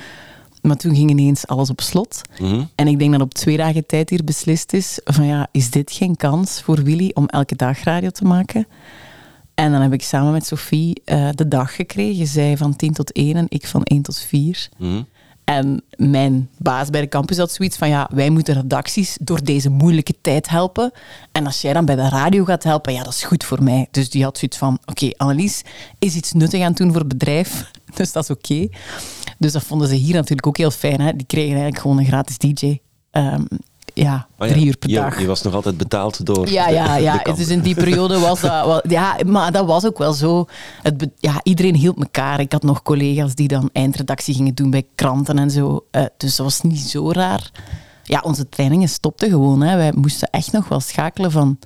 Maar toen ging ineens alles op slot. Mhm. En ik denk dat op twee dagen tijd hier beslist is van ja, is dit geen kans voor Willy om elke dag radio te maken? En dan heb ik samen met Sophie eh, de dag gekregen. Zij van 10 tot 1 en ik van 1 tot 4. Mhm. En mijn baas bij de campus had zoiets van, ja, wij moeten redacties door deze moeilijke tijd helpen. En als jij dan bij de radio gaat helpen, ja, dat is goed voor mij. Dus die had zoiets van, oké, Annelies is iets nuttig aan het doen voor het bedrijf. Dus dat is oké. Dus dat vonden ze hier natuurlijk ook heel fijn. Hè? Die kregen eigenlijk gewoon een gratis DJ. Ehm, ja, Oh ja, drie uur per je, dag. Je was nog altijd betaald door Ja, ja, de ja. dus in die periode was dat wel... Ja, maar dat was ook wel zo. Het ja, iedereen hielp elkaar. Ik had nog collega's die dan eindredactie gingen doen bij kranten en zo. Eh, dus dat was niet zo raar. Ja, onze trainingen stopten gewoon. Hè. Wij moesten echt nog wel schakelen van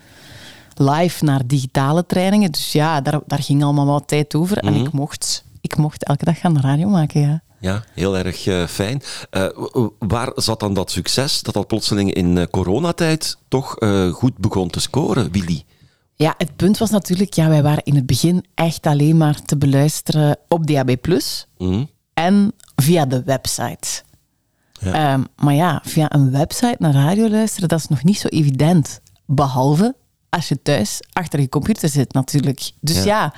live naar digitale trainingen. Dus ja, daar, daar ging allemaal wat tijd over. En Mhm. ik mocht, ik mocht elke dag gaan de radio maken, ja. Ja, heel erg eh, fijn. W- waar zat dan dat succes dat dat plotseling in eh, coronatijd toch goed begon te scoren, Willy? Ja, het punt was natuurlijk, ja, wij waren in het begin echt alleen maar te beluisteren op DAB+. Mhm. en via de website. Ehm, maar ja, via een website naar radio luisteren, dat is nog niet zo evident. Behalve als je thuis achter je computer zit natuurlijk. Dus Ja. ja,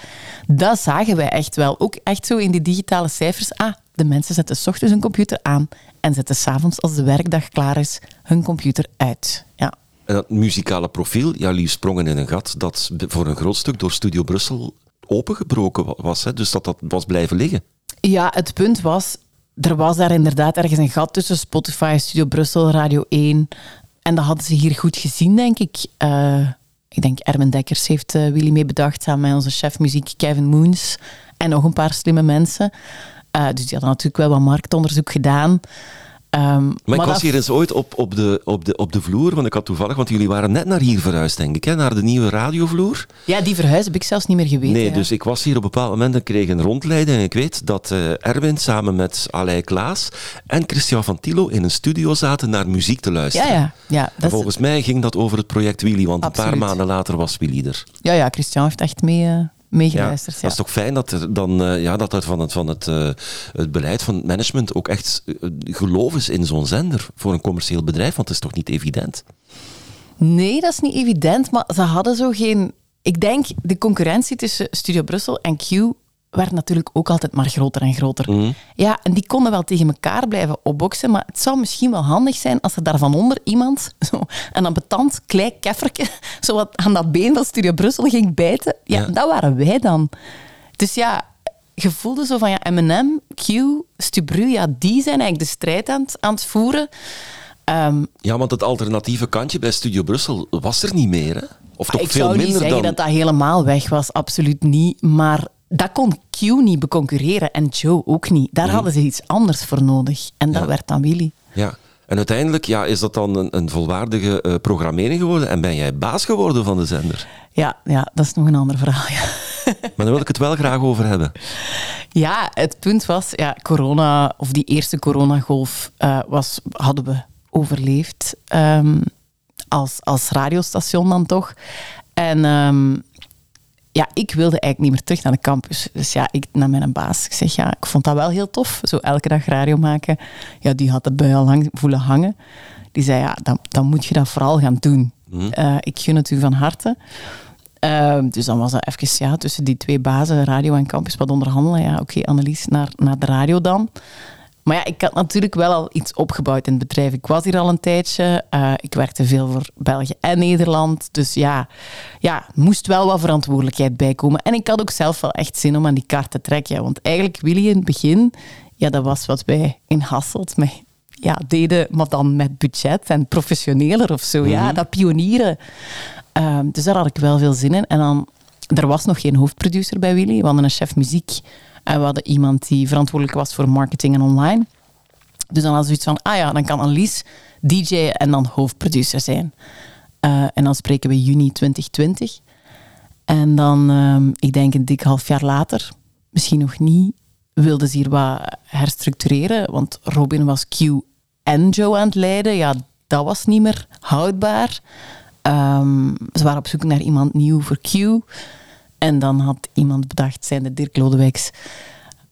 dat zagen wij echt wel. Ook echt zo in die digitale cijfers. Ah, de mensen zetten 's ochtends hun computer aan en zetten s'avonds, als de werkdag klaar is, hun computer uit. Ja. En dat muzikale profiel, ja, jullie sprongen in een gat dat voor een groot stuk door Studio Brussel opengebroken wa- was. Hè? Dus dat dat was blijven liggen. Ja, het punt was, er was daar inderdaad ergens een gat tussen Spotify, Studio Brussel, Radio 1. En dat hadden ze hier goed gezien, denk ik. Eh, ik denk Erwin Dekkers heeft eh, Willy mee bedacht, samen met onze chef muziek Kevin Moons. En nog een paar slimme mensen. Eh, dus die hadden natuurlijk wel wat marktonderzoek gedaan. Ehm, Maar, ik was hier eens ooit op, op, de, op, de, op de vloer, want ik had toevallig, want jullie waren net naar hier verhuisd, denk ik, hè, naar de nieuwe radiovloer. Ja, die verhuis heb ik zelfs niet meer geweten. Nee, ja. dus ik was hier op een bepaald moment en kreeg een rondleiding. En ik weet dat eh, Erwin samen met Alei Klaas en Christian van Tilo in een studio zaten naar muziek te luisteren. Ja, ja. ja, dat volgens mij ging dat over het project Willy, want een paar maanden later was Willy er. ja, ja, Christian heeft echt mee, eh, meegeluisterd. Ja, dat is toch fijn dat er dan eh, ja, dat er van, het, van het, eh, het beleid van het management ook echt eh, geloof is in zo'n zender voor een commercieel bedrijf, want het is toch niet evident. Nee, dat is niet evident, maar ze hadden zo geen... Ik denk, de concurrentie tussen Studio Brussel en Q werd natuurlijk ook altijd maar groter en groter. Mhm. Ja, en die konden wel tegen elkaar blijven opboksen, maar het zou misschien wel handig zijn als er daar van onder iemand, zo, een ambetant klein kefferke, zo wat aan dat been van Studio Brussel ging bijten. Ja, Ja. dat waren wij dan. Dus ja, je voelde zo van, ja, M&M, Q, Stubru, ja, die zijn eigenlijk de strijd aan het, aan het voeren. Ehm, Ja, want het alternatieve kantje bij Studio Brussel was er niet meer, hè? Of toch ik veel zou niet minder zeggen dan... dat dat helemaal weg was, absoluut niet. Maar dat kon Q niet beconcurreren en Joe ook niet. Daar hadden ze iets anders voor nodig. En dat Ja. werd dan Willy. Ja. En uiteindelijk ja, is dat dan een, een volwaardige eh, programmering geworden en ben jij baas geworden van de zender. Ja, ja, dat is nog een ander verhaal. Ja. Maar daar wil ik het wel graag over hebben. Ja, het punt was, ja, corona, of die eerste coronagolf, uh, was, hadden we overleefd. Um, als, als radiostation dan toch. En um, ja, ik wilde eigenlijk niet meer terug naar de campus. Dus ja, ik naar mijn baas. Ik zeg, ja, ik vond dat wel heel tof. Zo elke dag radio maken. Ja, die had de bui al lang voelen hangen. Die zei, ja, dan, dan moet je dat vooral gaan doen. Mm. Uh, ik gun het u van harte. Uh, dus dan was dat even ja, tussen die twee bazen, radio en campus, wat onderhandelen. Ja, oké, okay, Annelies, naar, naar de radio dan. Maar ja, ik had natuurlijk wel al iets opgebouwd in het bedrijf. Ik was hier al een tijdje. Uh, ik werkte veel voor België en Nederland. Dus ja, ja, moest wel wat verantwoordelijkheid bijkomen. En ik had ook zelf wel echt zin om aan die kaart te trekken. Want eigenlijk Willy in het begin, ja, dat was wat wij in Hasselt mee ja, deden, maar dan met budget en professioneler of zo. Ja, mhm. dat pionieren. Uh, dus daar had ik wel veel zin in. En dan, er was nog geen hoofdproducer bij Willy. We hadden een chef muziek en we hadden iemand die verantwoordelijk was voor marketing en online. Dus dan had zoiets van, ah ja, dan kan Annelies DJ en dan hoofdproducer zijn. Uh, en dan spreken we juni 2020. En dan, uh, ik denk een dik half jaar later, misschien nog niet, wilden ze hier wat herstructureren. Want Robin was Q en Joe aan het leiden. Ja, dat was niet meer houdbaar. Um, ze waren op zoek naar iemand nieuw voor Q. En dan had iemand bedacht, zijn de Dirk Lodewijks...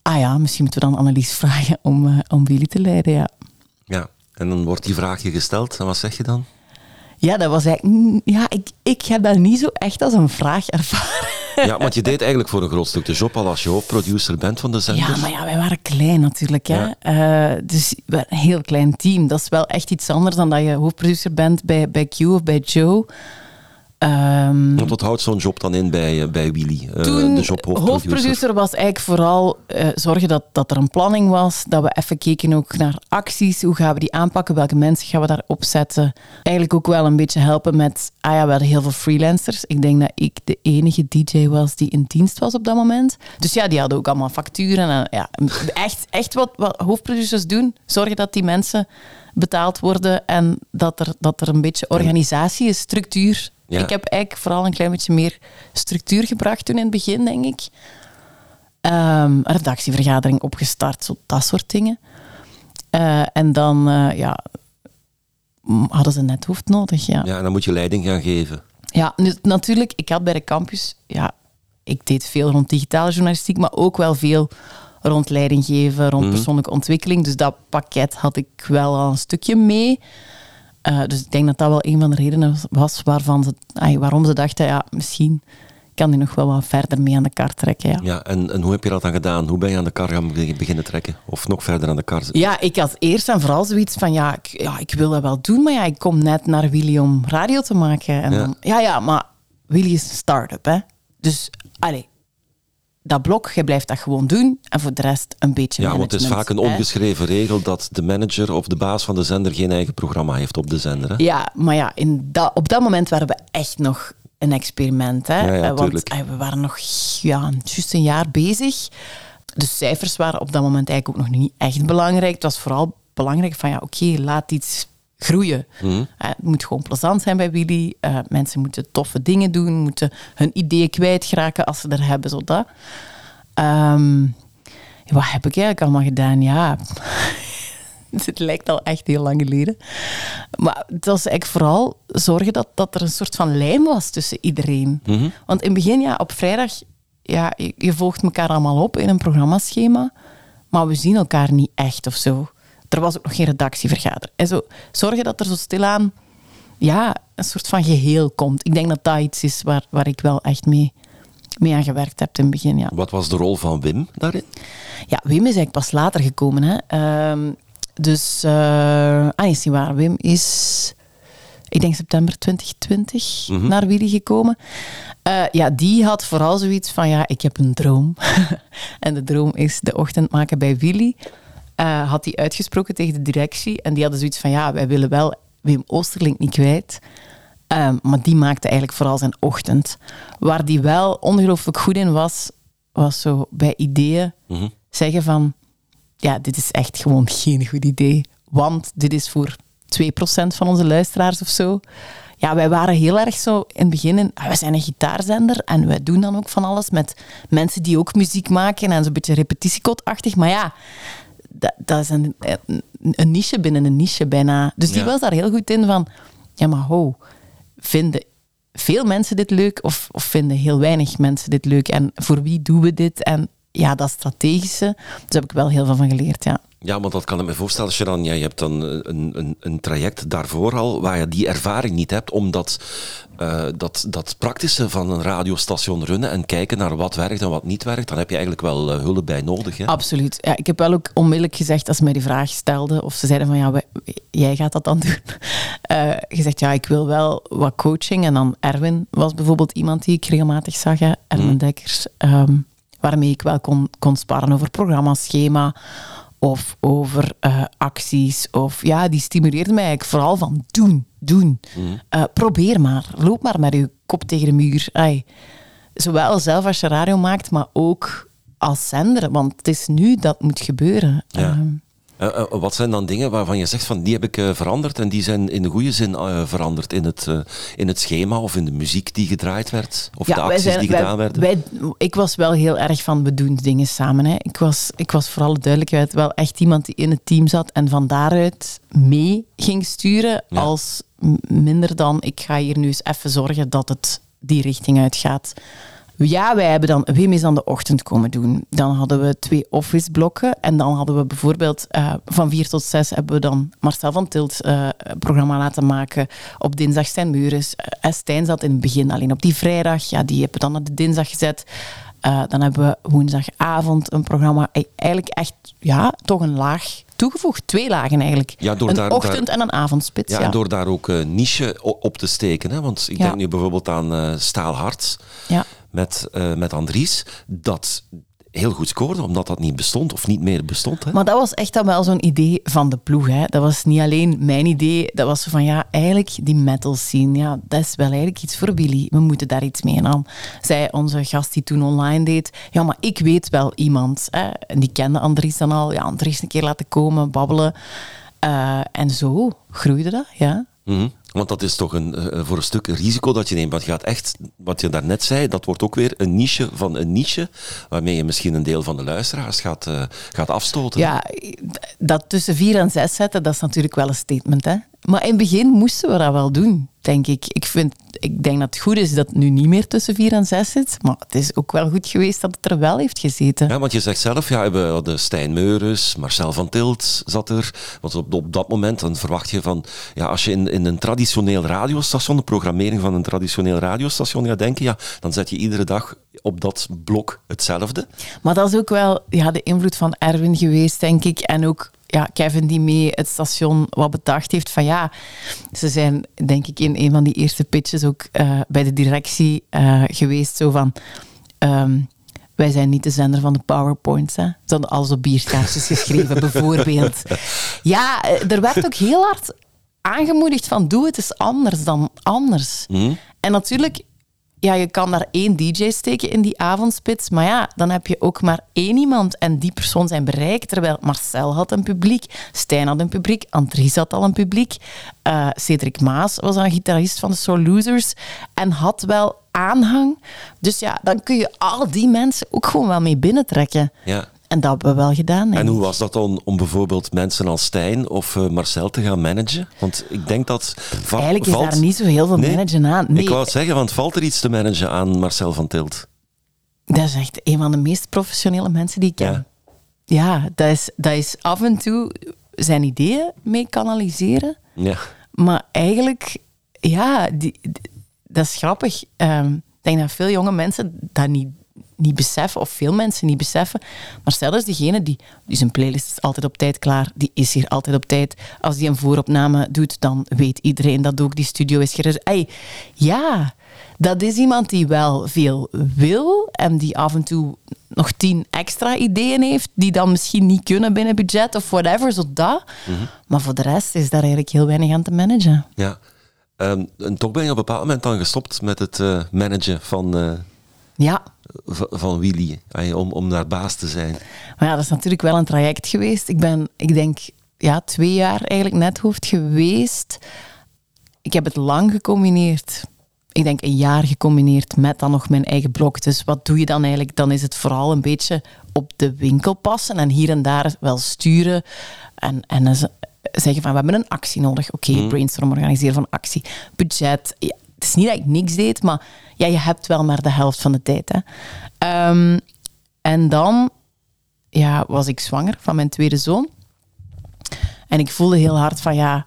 Ah ja, misschien moeten we dan Annelies vragen om, uh, om Willy te leiden, ja. Ja, en dan wordt die vraag je gesteld. En wat zeg je dan? Ja, dat was eigenlijk... Ja, ik, ik heb dat niet zo echt als een vraag ervaren. Ja, want je deed eigenlijk voor een groot stuk de job al als je hoofdproducer bent van de zender. Ja, maar ja, wij waren klein natuurlijk. Hè. Ja. Uh, dus een heel klein team. Dat is wel echt iets anders dan dat je hoofdproducer bent bij, bij Q of bij Joe. Um, wat houdt zo'n job dan in bij, eh, bij Willy? Uh, de job hoofdproducer was eigenlijk vooral uh, zorgen dat, dat er een planning was. Dat we even keken ook naar acties. Hoe gaan we die aanpakken? Welke mensen gaan we daar opzetten? Eigenlijk ook wel een beetje helpen met... Ah ja, we hadden heel veel freelancers. Ik denk dat ik de enige DJ was die in dienst was op dat moment. Dus ja, die hadden ook allemaal facturen. En, ja, echt, echt wat, wat hoofdproducers doen. Zorgen dat die mensen betaald worden en dat er, dat er een beetje organisatie is, structuur ik heb eigenlijk vooral een klein beetje meer structuur gebracht toen in het begin, denk ik. Um, een redactievergadering opgestart, zo dat soort dingen. Uh, en dan, uh, ja, hadden ze net hoofd nodig, ja. Ja, en dan moet je leiding gaan geven. Ja, natuurlijk, ik had bij de campus, ja, ik deed veel rond digitale journalistiek, maar ook wel veel rond leiding geven, rond mhm. persoonlijke ontwikkeling. Dus dat pakket had ik wel al een stukje mee. Uh, dus ik denk dat dat wel een van de redenen was waarvan ze, ay, waarom ze dachten, ja, misschien kan hij nog wel wat verder mee aan de kar trekken. Ja, ja en, en hoe heb je dat dan gedaan? Hoe ben je aan de kar gaan beginnen trekken? Of nog verder aan de kar? Ja, ik had eerst en vooral zoiets van, ja ik, ja, ik wil dat wel doen, maar ja, ik kom net naar Willy om radio te maken. En ja. Dan, ja, ja, maar Willy is een start-up, hè. Dus, allez, dat blok, je blijft dat gewoon doen en voor de rest een beetje Ja, want het is vaak een ongeschreven regel dat de manager of de baas van de zender geen eigen programma heeft op de zender. Hè? Ja, maar ja, in dat, op dat moment waren we echt nog een experiment. Hè? Ja, ja, eh, want eh, we waren nog ja, juist een jaar bezig. De cijfers waren op dat moment eigenlijk ook nog niet echt belangrijk. Het was vooral belangrijk van ja, oké, laat iets groeien. Mm. het moet gewoon plezant zijn bij Willy. Uh, mensen moeten toffe dingen doen, moeten hun ideeën kwijtraken als ze er hebben, zodat. Um, wat heb ik eigenlijk allemaal gedaan? Ja, het lijkt al echt heel lang geleden. Maar het was eigenlijk vooral zorgen dat, dat er een soort van lijm was tussen iedereen. Mhm. Want in het begin, ja, op vrijdag, ja, je, je volgt elkaar allemaal op in een programmaschema, maar we zien elkaar niet echt of zo er was ook nog geen redactievergadering. En zo zorgen dat er zo stilaan ja, een soort van geheel komt. Ik denk dat dat iets is waar, waar ik wel echt mee, mee aan gewerkt heb in het begin. Ja. Wat was de rol van Wim daarin? Ja, Wim is eigenlijk pas later gekomen. Hè. Uh, dus, uh, ah, is niet waar. Wim is, ik denk september 2020 mhm. naar Willy gekomen. Uh, ja, die had vooral zoiets van, ja, ik heb een droom. en de droom is de ochtend maken bij Willy. Eh, had hij uitgesproken tegen de directie. En die hadden zoiets van, ja, wij willen wel Wim Oosterlink niet kwijt. Ehm, maar die maakte eigenlijk vooral zijn ochtend. Waar die wel ongelooflijk goed in was, was zo bij ideeën mhm. zeggen van, ja, dit is echt gewoon geen goed idee. Want dit is voor 2% van onze luisteraars of zo. ja, wij waren heel erg zo in het begin, in, ah, we zijn een gitaarzender en wij doen dan ook van alles met mensen die ook muziek maken en zo'n beetje repetitiekotachtig. Maar ja, dat, dat is een, een niche binnen een niche bijna. Dus die Ja. was daar heel goed in van, ja maar ho, vinden veel mensen dit leuk of, of vinden heel weinig mensen dit leuk? En voor wie doen we dit? En ja, dat strategische, daar heb ik wel heel veel van geleerd, ja. Ja, want dat kan ik me voorstellen. Als je dan, ja, je hebt dan een, een, een traject daarvoor al, waar je die ervaring niet hebt, omdat eh, dat, dat praktische van een radiostation runnen en kijken naar wat werkt en wat niet werkt, dan heb je eigenlijk wel eh, hulp bij nodig. Hè? Absoluut. Ja, ik heb wel ook onmiddellijk gezegd, als ze mij die vraag stelden, of ze zeiden van, ja, wij- jij gaat dat dan doen. Eh, gezegd, ja, ik wil wel wat coaching. En dan Erwin was bijvoorbeeld iemand die ik regelmatig zag, hè, Erwin Dekkers, ehm, waarmee ik wel kon, kon sparren over programmaschema of over eh, acties. Of ja, die stimuleerde mij eigenlijk vooral van doen, doen. Eh, probeer maar, loop maar met je kop tegen de muur. Ai. Zowel zelf als je radio maakt, maar ook als zender. Want het is nu dat moet gebeuren. Ja. Ehm, Eh, eh, wat zijn dan dingen waarvan je zegt van die heb ik eh, veranderd en die zijn in de goede zin veranderd in het, in het schema of in de muziek die gedraaid werd of de acties zijn- die wij- gedaan werden? wij- ik was wel heel erg van we doen dingen samen. Hè. Ik, was, ik was voor alle duidelijkheid wel echt iemand die in het team zat en van daaruit mee ging sturen. Ja. Als minder dan ik ga hier nu eens even zorgen dat het die richting uitgaat. Ja, wij hebben dan Wim is aan de ochtend komen doen. Dan hadden we twee office blokken. En dan hadden we bijvoorbeeld eh, van vier tot zes hebben we dan Marcel van Tilt een programma laten maken. Op dinsdag Stijn Meuris. Eh, Stijn zat in het begin alleen op die vrijdag. Ja, die hebben we dan naar de dinsdag gezet. Eh, dan hebben we woensdagavond een programma. E- Eigenlijk echt, ja, toch een laag toegevoegd. Twee lagen eigenlijk. Ja, door een daar- ochtend daar- en een avondspits. Ja, Ja, en door daar ook een niche op te steken. Hè? Want ik Ja. denk nu bijvoorbeeld aan eh Staalhart ja. met, met Andries. Dat heel goed scoorde, omdat dat niet bestond of niet meer bestond. Hè? Maar dat was echt dan wel zo'n idee van de ploeg. Hè. Dat was niet alleen mijn idee. Dat was van, ja, eigenlijk die metal scene, ja, dat is wel eigenlijk iets voor Willy. We moeten daar iets mee aan. Zei onze gast die toen online deed, ja, maar ik weet wel iemand. Hè. En die kende Andries dan al. Ja, Andries een keer laten komen, babbelen. Eh, en zo groeide dat, ja. Mhm. Want dat is toch een, eh, voor een stuk risico dat je neemt. Want gaat echt, wat je daarnet zei, dat wordt ook weer een niche van een niche, waarmee je misschien een deel van de luisteraars gaat, eh, gaat afstoten. Ja, dat tussen vier en zes zetten, dat is natuurlijk wel een statement. Hè? Maar in het begin moesten we dat wel doen, denk ik. Ik, vind, ik denk dat het goed is dat het nu niet meer tussen vier en zes zit. Maar het is ook wel goed geweest dat het er wel heeft gezeten. Ja, want je zegt zelf, ja, we hadden Stijn Meurus, Marcel van Tilt zat er. Want op, op dat moment dan verwacht je van, ja, als je in, in een traditioneel radiostation, de programmering van een traditioneel radiostation gaat denken, ja, dan zet je iedere dag op dat blok hetzelfde. Maar dat is ook wel ja, de invloed van Erwin geweest, denk ik. En ook ja, Kevin die mee het station wat bedacht heeft van ja, ze zijn denk ik in een van die eerste pitches ook eh, bij de directie eh, geweest zo van... ehm, wij zijn niet de zender van de PowerPoints. Hè. Ze hadden alles op bierkaartjes geschreven, bijvoorbeeld. Ja, eh, er werd ook heel hard aangemoedigd van doe het eens anders dan anders. En natuurlijk, ja, je kan daar één DJ steken in die avondspits, maar ja, dan heb je ook maar één iemand en die persoon zijn bereik. Terwijl Marcel had een publiek, Stijn had een publiek, Andries had al een publiek, eh Cedric Maas was een gitarist van de Soul Losers en had wel aanhang. Dus ja, dan kun je al die mensen ook gewoon wel mee binnentrekken. Ja. En dat hebben we wel gedaan. denk En hoe was dat dan om bijvoorbeeld mensen als Stijn of eh, Marcel te gaan managen? Want ik denk dat... va- Eigenlijk is valt- daar niet zo heel veel Nee, managen aan. Nee, Ik wou het zeggen, want valt er iets te managen aan Marcel van Tilt? dat is echt een van de meest professionele mensen die ik ken. Ja. Ja, dat, is, dat is af en toe zijn ideeën mee kanaliseren. Ja. Maar eigenlijk, ja, die, die- dat is grappig. Ehm, ik denk dat veel jonge mensen dat niet, niet beseffen, of veel mensen niet beseffen. Maar stel is degene die, die zijn playlist is altijd op tijd klaar, die is hier altijd op tijd. Als die een vooropname doet, dan weet iedereen dat ook die studio is gereserveerd. Ey, Ja, dat is iemand die wel veel wil en die af en toe nog tien extra ideeën heeft, die dan misschien niet kunnen binnen budget of whatever, zo dat. Maar voor de rest is daar eigenlijk heel weinig aan te managen. ja. Ehm, en toch ben je op een bepaald moment dan gestopt met het eh, managen van, eh, Ja, van Willy, om, om daar baas te zijn. maar ja, dat is natuurlijk wel een traject geweest. Ik ben, ik denk, ja, twee jaar eigenlijk net hoofd geweest. ik heb het lang gecombineerd. Ik denk een jaar gecombineerd met dan nog mijn eigen blog. Dus wat doe je dan eigenlijk? Dan is het vooral een beetje op de winkel passen en hier en daar wel sturen. En, en zeggen van, we hebben een actie nodig. Oké, brainstorm, organiseren van actie. Budget. Ja, het is niet dat ik niks deed, maar ja, je hebt wel maar de helft van de tijd. Hè. Ehm, en dan ja, was ik zwanger van mijn tweede zoon. En ik voelde heel hard van ja,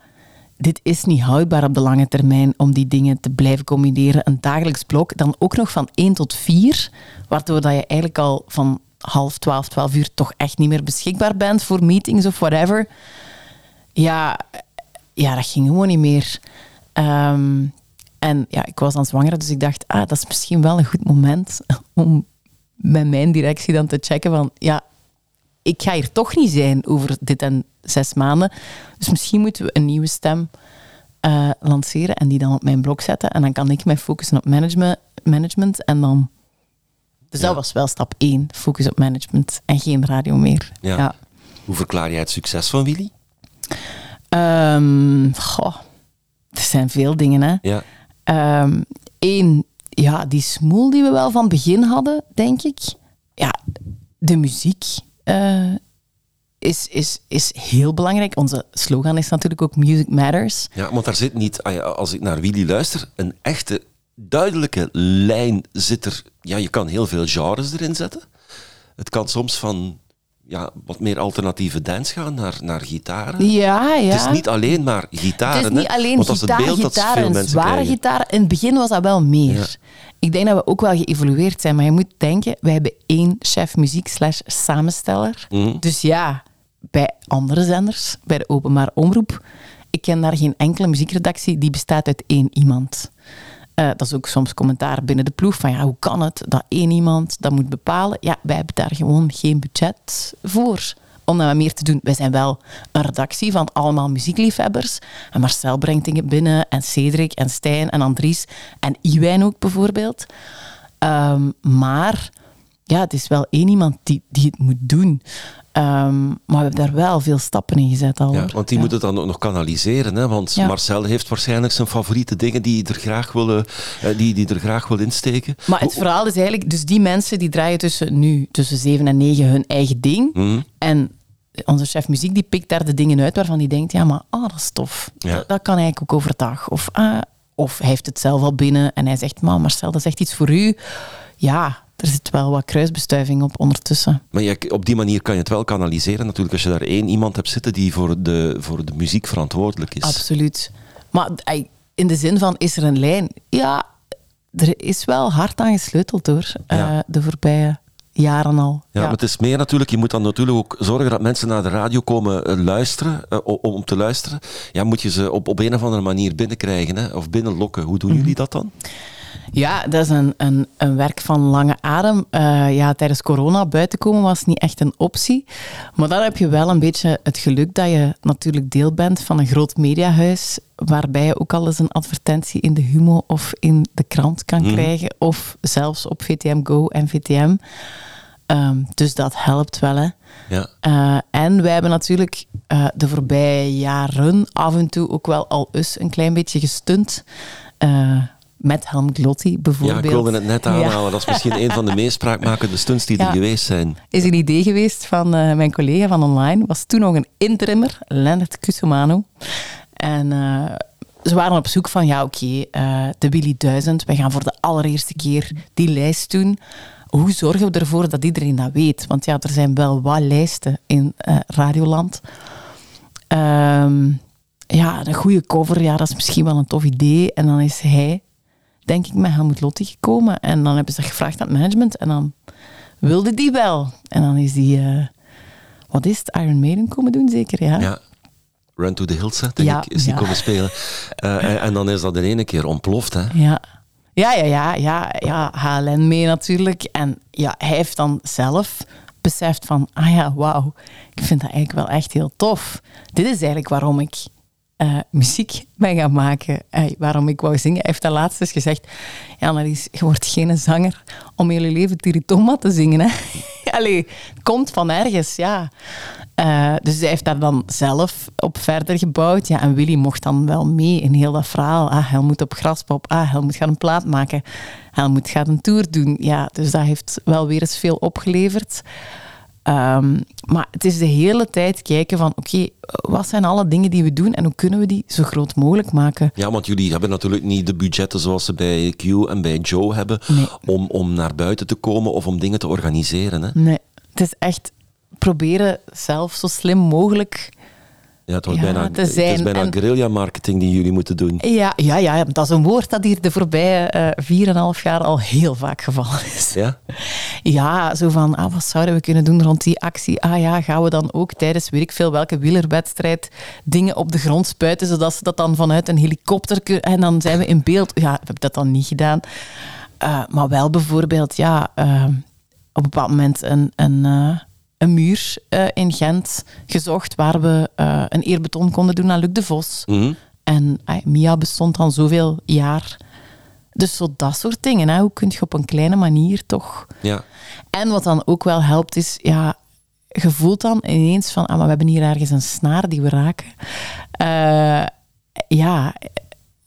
dit is niet houdbaar op de lange termijn om die dingen te blijven combineren. Een dagelijks blok, dan ook nog van 1 tot 4, waardoor dat je eigenlijk al van half 12, 12 uur toch echt niet meer beschikbaar bent voor meetings of whatever. Ja, ja dat ging gewoon niet meer. Ehm, en ja, ik was dan zwanger, dus ik dacht, ah, dat is misschien wel een goed moment om met mijn directie dan te checken van, ja, ik ga hier toch niet zijn over dit en zes maanden. Dus misschien moeten we een nieuwe stem eh, lanceren en die dan op mijn blog zetten. En dan kan ik mij focussen op management. management en dan... Dus dat was wel stap één, focus op management en geen radio meer. Ja. Hoe verklaar jij het succes van Willy? Ehm, goh, er zijn veel dingen, hè. Ja. Eén, ja, die smoel die we wel van het begin hadden, denk ik. Ja, de muziek eh, is, is, is heel belangrijk. Onze slogan is natuurlijk ook Music Matters. Ja, want daar zit niet, ah als ik naar Willy luister, een echte duidelijke lijn zit er. Ja, je kan heel veel genres erin zetten. Het kan soms van ja, wat meer alternatieve dance gaan naar, naar gitaren. Ja, ja. Het is niet alleen maar gitaren. Het is niet hè? alleen gitaar, het beeld dat veel en mensen zware krijgen. gitaar. In het begin was dat wel meer. Ja. Ik denk dat we ook wel geëvolueerd zijn. Maar je moet denken, wij hebben één chef muziek slash samensteller. Mhm. Dus ja, bij andere zenders, bij de openbaar omroep, ik ken daar geen enkele muziekredactie die bestaat uit één iemand. Eh, dat is ook soms commentaar binnen de ploeg van ja, hoe kan het dat één iemand dat moet bepalen? Ja, wij hebben daar gewoon geen budget voor om dat meer te doen. Wij zijn wel een redactie van allemaal muziekliefhebbers. En Marcel brengt dingen binnen, en Cedric, en Stijn, en Andries, en Iwijn ook bijvoorbeeld. Ehm, maar ja, het is wel één iemand die, die het moet doen. Ehm, maar we hebben daar wel veel stappen in gezet al. Ja, want die Ja. moet het dan ook nog kanaliseren. Hè? Want Ja. Marcel heeft waarschijnlijk zijn favoriete dingen die hij er graag wil, eh, die, die er graag wil insteken. Maar het verhaal is eigenlijk, dus die mensen die draaien tussen nu, tussen 7 en 9 hun eigen ding. Mhm. En onze chef muziek die pikt daar de dingen uit waarvan die denkt, ja, maar ah, dat is tof. Dat kan eigenlijk ook overdag. Of, ah, of hij heeft het zelf al binnen en hij zegt, maar Marcel, dat is echt iets voor u. Ja, er zit wel wat kruisbestuiving op ondertussen. Maar je, op die manier kan je het wel kanaliseren. Natuurlijk, als je daar één iemand hebt zitten die voor de, voor de muziek verantwoordelijk is. Absoluut. Maar in de zin van, is er een lijn? Ja, er is wel hard aan gesleuteld hoor, eh, de voorbije jaren al. Ja, maar het is meer natuurlijk, je moet dan natuurlijk ook zorgen dat mensen naar de radio komen eh, luisteren, eh, om, om te luisteren. Ja, moet je ze op, op een of andere manier binnenkrijgen, hè, of binnenlokken. Hoe doen jullie dat dan? Ja, dat is een, een, een werk van lange adem. Eh, ja, tijdens corona buiten komen was niet echt een optie. Maar dan heb je wel een beetje het geluk dat je natuurlijk deel bent van een groot mediahuis, waarbij je ook al eens een advertentie in de Humo of in de krant kan krijgen, of zelfs op VTM Go en VTM. Ehm, dus dat helpt wel, hè. Ja. Eh, en wij hebben natuurlijk eh, de voorbije jaren af en toe ook wel al eens een klein beetje gestunt. Met Helm Glotti ja, bijvoorbeeld. ik wilde het net Ja. aanhalen. Dat is misschien een van de meest spraakmakende stunts die er Ja. geweest zijn. Is een idee geweest van eh, mijn collega van online. Was toen nog een interimmer, Lennart Cusumano. En eh, ze waren op zoek van, ja oké, eh, de Willy 1000. Wij gaan voor de allereerste keer die lijst doen. Hoe zorgen we ervoor dat iedereen dat weet? Want ja, er zijn wel wat lijsten in Radioland. Ehm, ja, een goede cover, ja, dat is misschien wel een tof idee. En dan is hij, denk ik, met Helmut Lotti gekomen. En dan hebben ze gevraagd aan het management. En dan wilde die wel. En dan is die, eh, wat is het, Iron Maiden komen doen, zeker? Ja. Ja. Run to the Hills, denk Ja, ik, is die ja. komen spelen. Eh, en, en dan is dat in één keer ontploft. Hè. Ja. Ja, ja, ja, ja, ja, HLN mee natuurlijk. En ja, hij heeft dan zelf beseft van, ah ja, wauw, ik vind dat eigenlijk wel echt heel tof. Dit is eigenlijk waarom ik eh, muziek ben gaan maken, eh, waarom ik wou zingen. Hij heeft dat laatst eens gezegd, ja, Annelies, je wordt geen zanger om heel je leven Tiritoma te zingen. Hè? Het komt van ergens, ja. Uh, dus hij heeft daar dan zelf op verder gebouwd. Ja, en Willy mocht dan wel mee in heel dat verhaal. Ah, hij moet op Graspop. Ah, hij moet gaan een plaat maken. Hij moet gaan een tour doen. Ja, dus dat heeft wel weer eens veel opgeleverd. Um, maar het is de hele tijd kijken van, oké, wat zijn alle dingen die we doen en hoe kunnen we die zo groot mogelijk maken? Ja, want jullie hebben natuurlijk niet de budgetten zoals ze bij Q en bij Joe hebben om, om naar buiten te komen of om dingen te organiseren. Hè? Nee, het is echt proberen zelf zo slim mogelijk ja, het, wordt bijna, het is bijna en, guerrilla-marketing die jullie moeten doen. Ja, ja, ja, dat is een woord dat hier de voorbije uh, 4,5 jaar al heel vaak gevallen is. Ja? Ja, zo van, ah, wat zouden we kunnen doen rond die actie? Ah ja, gaan we dan ook tijdens, weet ik veel, welke wielerwedstrijd dingen op de grond spuiten, zodat ze dat dan vanuit een helikopter kunnen... En dan zijn we in beeld. Ja, we hebben dat dan niet gedaan. Uh, maar wel bijvoorbeeld, ja, uh, op een bepaald moment een... een een muur uh, in Gent gezocht waar we uh, een eerbetoon konden doen aan Luc de Vos. Mm En uh, Mia bestond dan zoveel jaar. Dus zo dat soort dingen. Hè. Hoe kun je op een kleine manier toch... Ja. En wat dan ook wel helpt is, ja, je voelt dan ineens van, ah, maar we hebben hier ergens een snaar die we raken. ja,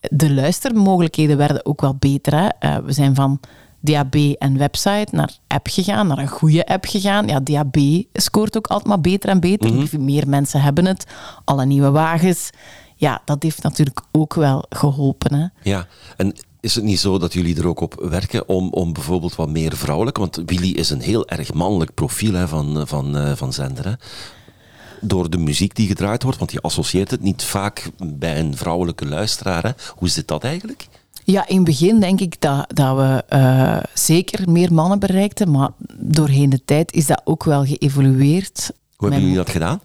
de luistermogelijkheden werden ook wel beter. Hè. we zijn van DAB en website naar app gegaan, naar een goede app gegaan. Ja, DAB scoort ook altijd maar beter en beter. Mhm. Meer mensen hebben het. Alle nieuwe wagens. Ja, dat heeft natuurlijk ook wel geholpen. Hè. Ja, en is het niet zo dat jullie er ook op werken om, om bijvoorbeeld wat meer vrouwelijk... Want Willy is een heel erg mannelijk profiel hè, van, van, uh, van zender. Hè? Door de muziek die gedraaid wordt, want je associeert het niet vaak bij een vrouwelijke luisteraar. Hè? Hoe zit dat eigenlijk? Ja, in het begin denk ik dat, dat we uh, zeker meer mannen bereikten, maar doorheen de tijd is dat ook wel geëvolueerd. Hoe hebben jullie dat gedaan?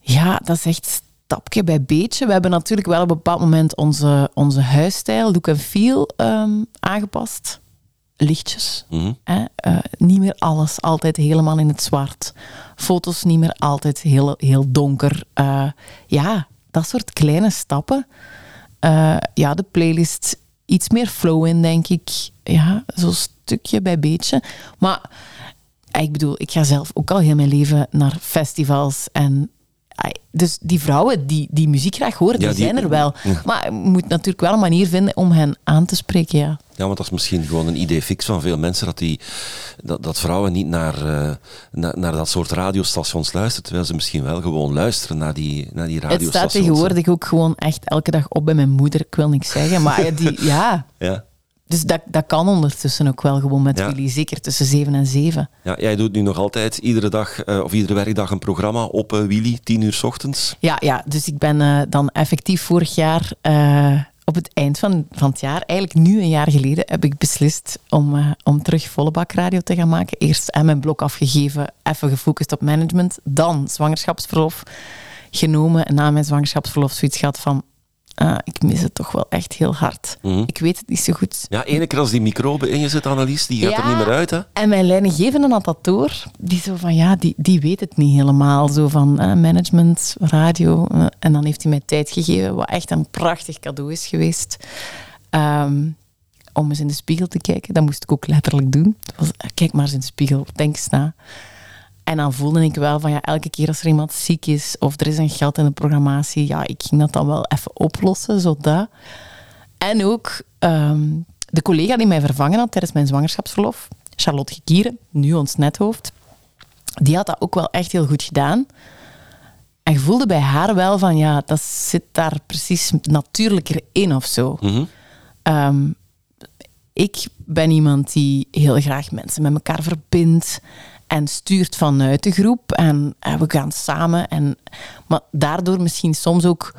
Ja, dat is echt stapje bij beetje. We hebben natuurlijk wel op een bepaald moment onze, onze huisstijl, look en feel, um, aangepast. Lichtjes. Mm hè? Uh, niet meer alles altijd helemaal in het zwart. Foto's niet meer altijd heel, heel donker. Uh, ja, dat soort kleine stappen uh, ja, de playlist iets meer flow in, denk ik. Ja, zo'n stukje bij beetje. Maar ik bedoel, ik ga zelf ook al heel mijn leven naar festivals en dus die vrouwen die, die muziek graag horen, die, zijn er wel. Maar je moet natuurlijk wel een manier vinden om hen aan te spreken, ja. Ja, want dat is misschien gewoon een idee fix van veel mensen, dat, die, dat, dat vrouwen niet naar, uh, naar, naar, dat soort radiostations luisteren, terwijl ze misschien wel gewoon luisteren naar die, naar die radiostations. Het staat tegenwoordig ook gewoon echt elke dag op bij mijn moeder, ik wil niks zeggen, maar die, ja... ja. Dus dat, dat kan ondertussen ook wel gewoon met jullie, zeker tussen 7 en 7. Ja, jij doet nu nog altijd iedere dag uh, of iedere werkdag een programma op uh, Willy, 10 uur s ochtends. Ja, ja dus ik ben uh, dan effectief vorig jaar op het eind van, van het jaar, eigenlijk nu een jaar geleden, heb ik beslist om, om terug volle bak radio te gaan maken. Eerst en mijn blok afgegeven, even gefocust op management. Dan zwangerschapsverlof genomen en na mijn zwangerschapsverlof zoiets gehad van uh, ik mis het toch wel echt heel hard. Mhm. Ik weet het niet zo goed. Ja, ene keer als die microbe in je zit, Annelies, die gaat er niet meer uit. Hè? En mijn leidinggevende had dat door. Die zo van, ja, die, die weet het niet helemaal. Zo van uh, management, radio. Uh, en dan heeft hij mij tijd gegeven, wat echt een prachtig cadeau is geweest. Um, om eens in de spiegel te kijken. Dat moest ik ook letterlijk doen. Was, kijk maar eens in de spiegel, denk eens na. En dan voelde ik wel van ja, elke keer als er iemand ziek is of er is een gat in de programmatie, ja, ik ging dat dan wel even oplossen, zodat. En ook um, de collega die mij vervangen had tijdens mijn zwangerschapsverlof, Charlotte Gekieren, nu ons nethoofd, die had dat ook wel echt heel goed gedaan. En je voelde bij haar wel van ja, dat zit daar precies natuurlijker in of zo. Mm um, ik ben iemand die heel graag mensen met elkaar verbindt en stuurt vanuit de groep. En, we gaan samen. En, maar daardoor misschien soms ook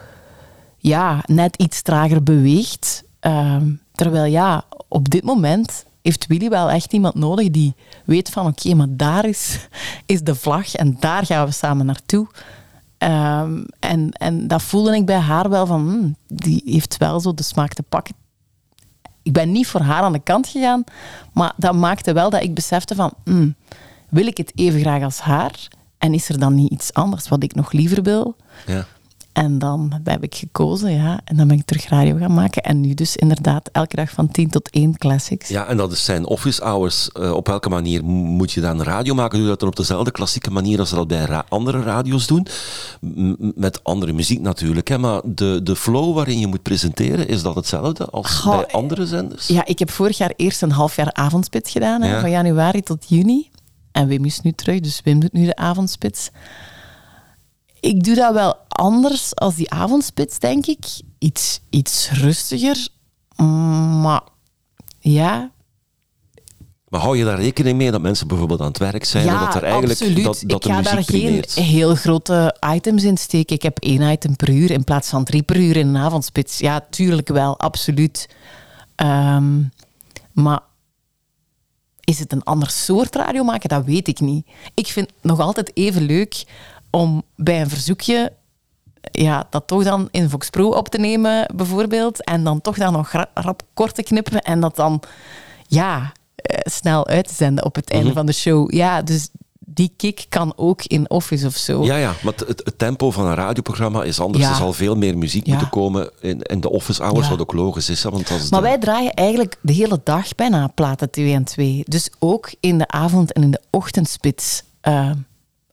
ja, net iets trager beweegt. Ehm, terwijl ja, op dit moment heeft Willy wel echt iemand nodig die weet van oké, maar daar is, is de vlag en daar gaan we samen naartoe. Um, en, en dat voelde ik bij haar wel van, hmm, die heeft wel zo de smaak te pakken. Ik ben niet voor haar aan de kant gegaan, maar dat maakte wel dat ik besefte van, hmm, wil ik het even graag als haar? En is er dan niet iets anders wat ik nog liever wil? Ja. En dan heb ik gekozen, ja. En dan ben ik terug radio gaan maken. En nu dus inderdaad elke dag van 10 tot 1 classics. Ja, en dat zijn office hours. Uh, op welke manier moet je dan radio maken? Doe je dat dan op dezelfde klassieke manier als ze dat bij ra andere radio's doen? M met andere muziek natuurlijk. Hè? Maar de, de flow waarin je moet presenteren, is dat hetzelfde als bij andere zenders? Ja, ik heb vorig jaar eerst een half jaar avondspits gedaan. Hè, van januari tot juni. En Wim is nu terug, dus Wim doet nu de avondspits. Ik doe dat wel anders als die avondspits, denk ik. Iets, iets rustiger. Maar ja, maar hou je daar rekening mee dat mensen bijvoorbeeld aan het werk zijn? Ja, dat er eigenlijk, absoluut. Dat, dat ik ga daar geen heel grote items in steken. Ik heb één item per uur in plaats van drie per uur in een avondspits. Ja, tuurlijk wel, absoluut. Um, maar is het een ander soort radio maken? Dat weet ik niet. Ik vind het nog altijd even leuk om bij een verzoekje ja, dat toch dan in Vox Pro op te nemen, bijvoorbeeld. En dan toch dan nog rap kort te knippen en dat dan ja, eh, snel uit te zenden op het einde mhm. van de show. Ja, dus die kick kan ook in Office of zo. Ja, ja maar het, het tempo van een radioprogramma is anders. Er zal veel meer muziek moeten komen in, in de Office Hours, wat ook logisch is. Want als maar wij draaien eigenlijk de hele dag bijna platen 2 en 2. Dus ook in de avond en in de ochtendspits, uh,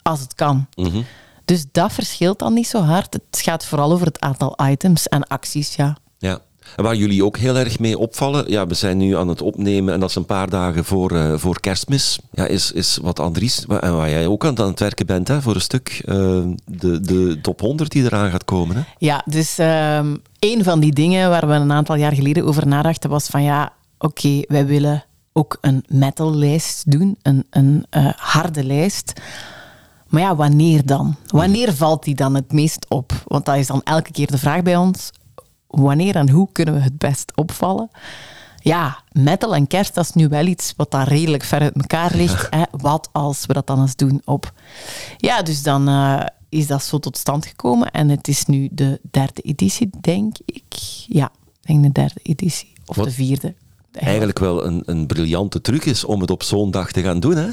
als het kan. Mm Dus dat verschilt dan niet zo hard. Het gaat vooral over het aantal items en acties, ja. Ja. Waar jullie ook heel erg mee opvallen, ja, we zijn nu aan het opnemen en dat is een paar dagen voor, uh, voor kerstmis, ja, is, is wat Andries, en waar jij ook aan het werken bent hè, voor een stuk, uh, de, de top 100 die eraan gaat komen. Hè? Ja, dus um, een van die dingen waar we een aantal jaar geleden over nadachten was van ja, oké, wij willen ook een metal-lijst doen, een, een uh, harde lijst. Maar ja, wanneer dan? Wanneer valt die dan het meest op? Want dat is dan elke keer de vraag bij ons wanneer en hoe kunnen we het best opvallen? Ja, metal en kerst, dat is nu wel iets wat daar redelijk ver uit elkaar ligt. Hè? Wat als we dat dan eens doen op... Ja, dus dan uh, is dat zo tot stand gekomen. En het is nu de derde editie, denk ik. Ja, ik denk de derde editie. Of wat de vierde. Eigenlijk wel een, een briljante truc is om het op zo'n dag te gaan doen, hè?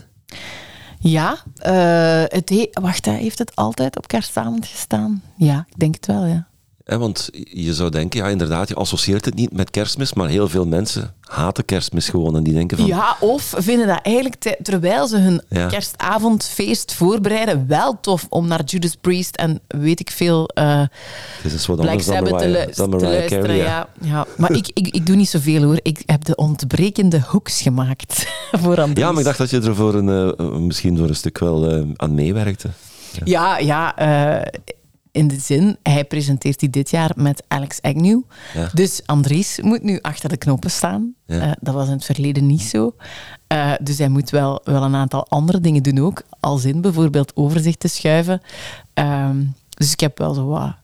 Ja, uh, het wacht, heeft het altijd op kerstavond gestaan? Ja, ik denk het wel, ja want je zou denken, ja inderdaad, je associeert het niet met kerstmis, maar heel veel mensen haten kerstmis gewoon en die denken van... Ja, of vinden dat eigenlijk, terwijl ze hun kerstavondfeest voorbereiden, wel tof om naar Judas Priest en weet ik veel uh, het is wat Black Sabbath te, te luisteren. ja. ja. Maar ik, ik, ik doe niet zoveel hoor. Ik heb de ontbrekende hoeks gemaakt voor Andries. Ja, maar ik dacht dat je er voor een, uh, misschien voor een stuk wel uh, aan meewerkte. Ja, ja, ja in de zin, hij presenteert die dit jaar met Alex Agnew. Dus Andries moet nu achter de knoppen staan. Uh, dat was in het verleden niet zo. Uh, dus hij moet wel, wel een aantal andere dingen doen ook. Als in bijvoorbeeld overzicht te schuiven. Uh, dus ik heb wel zo wat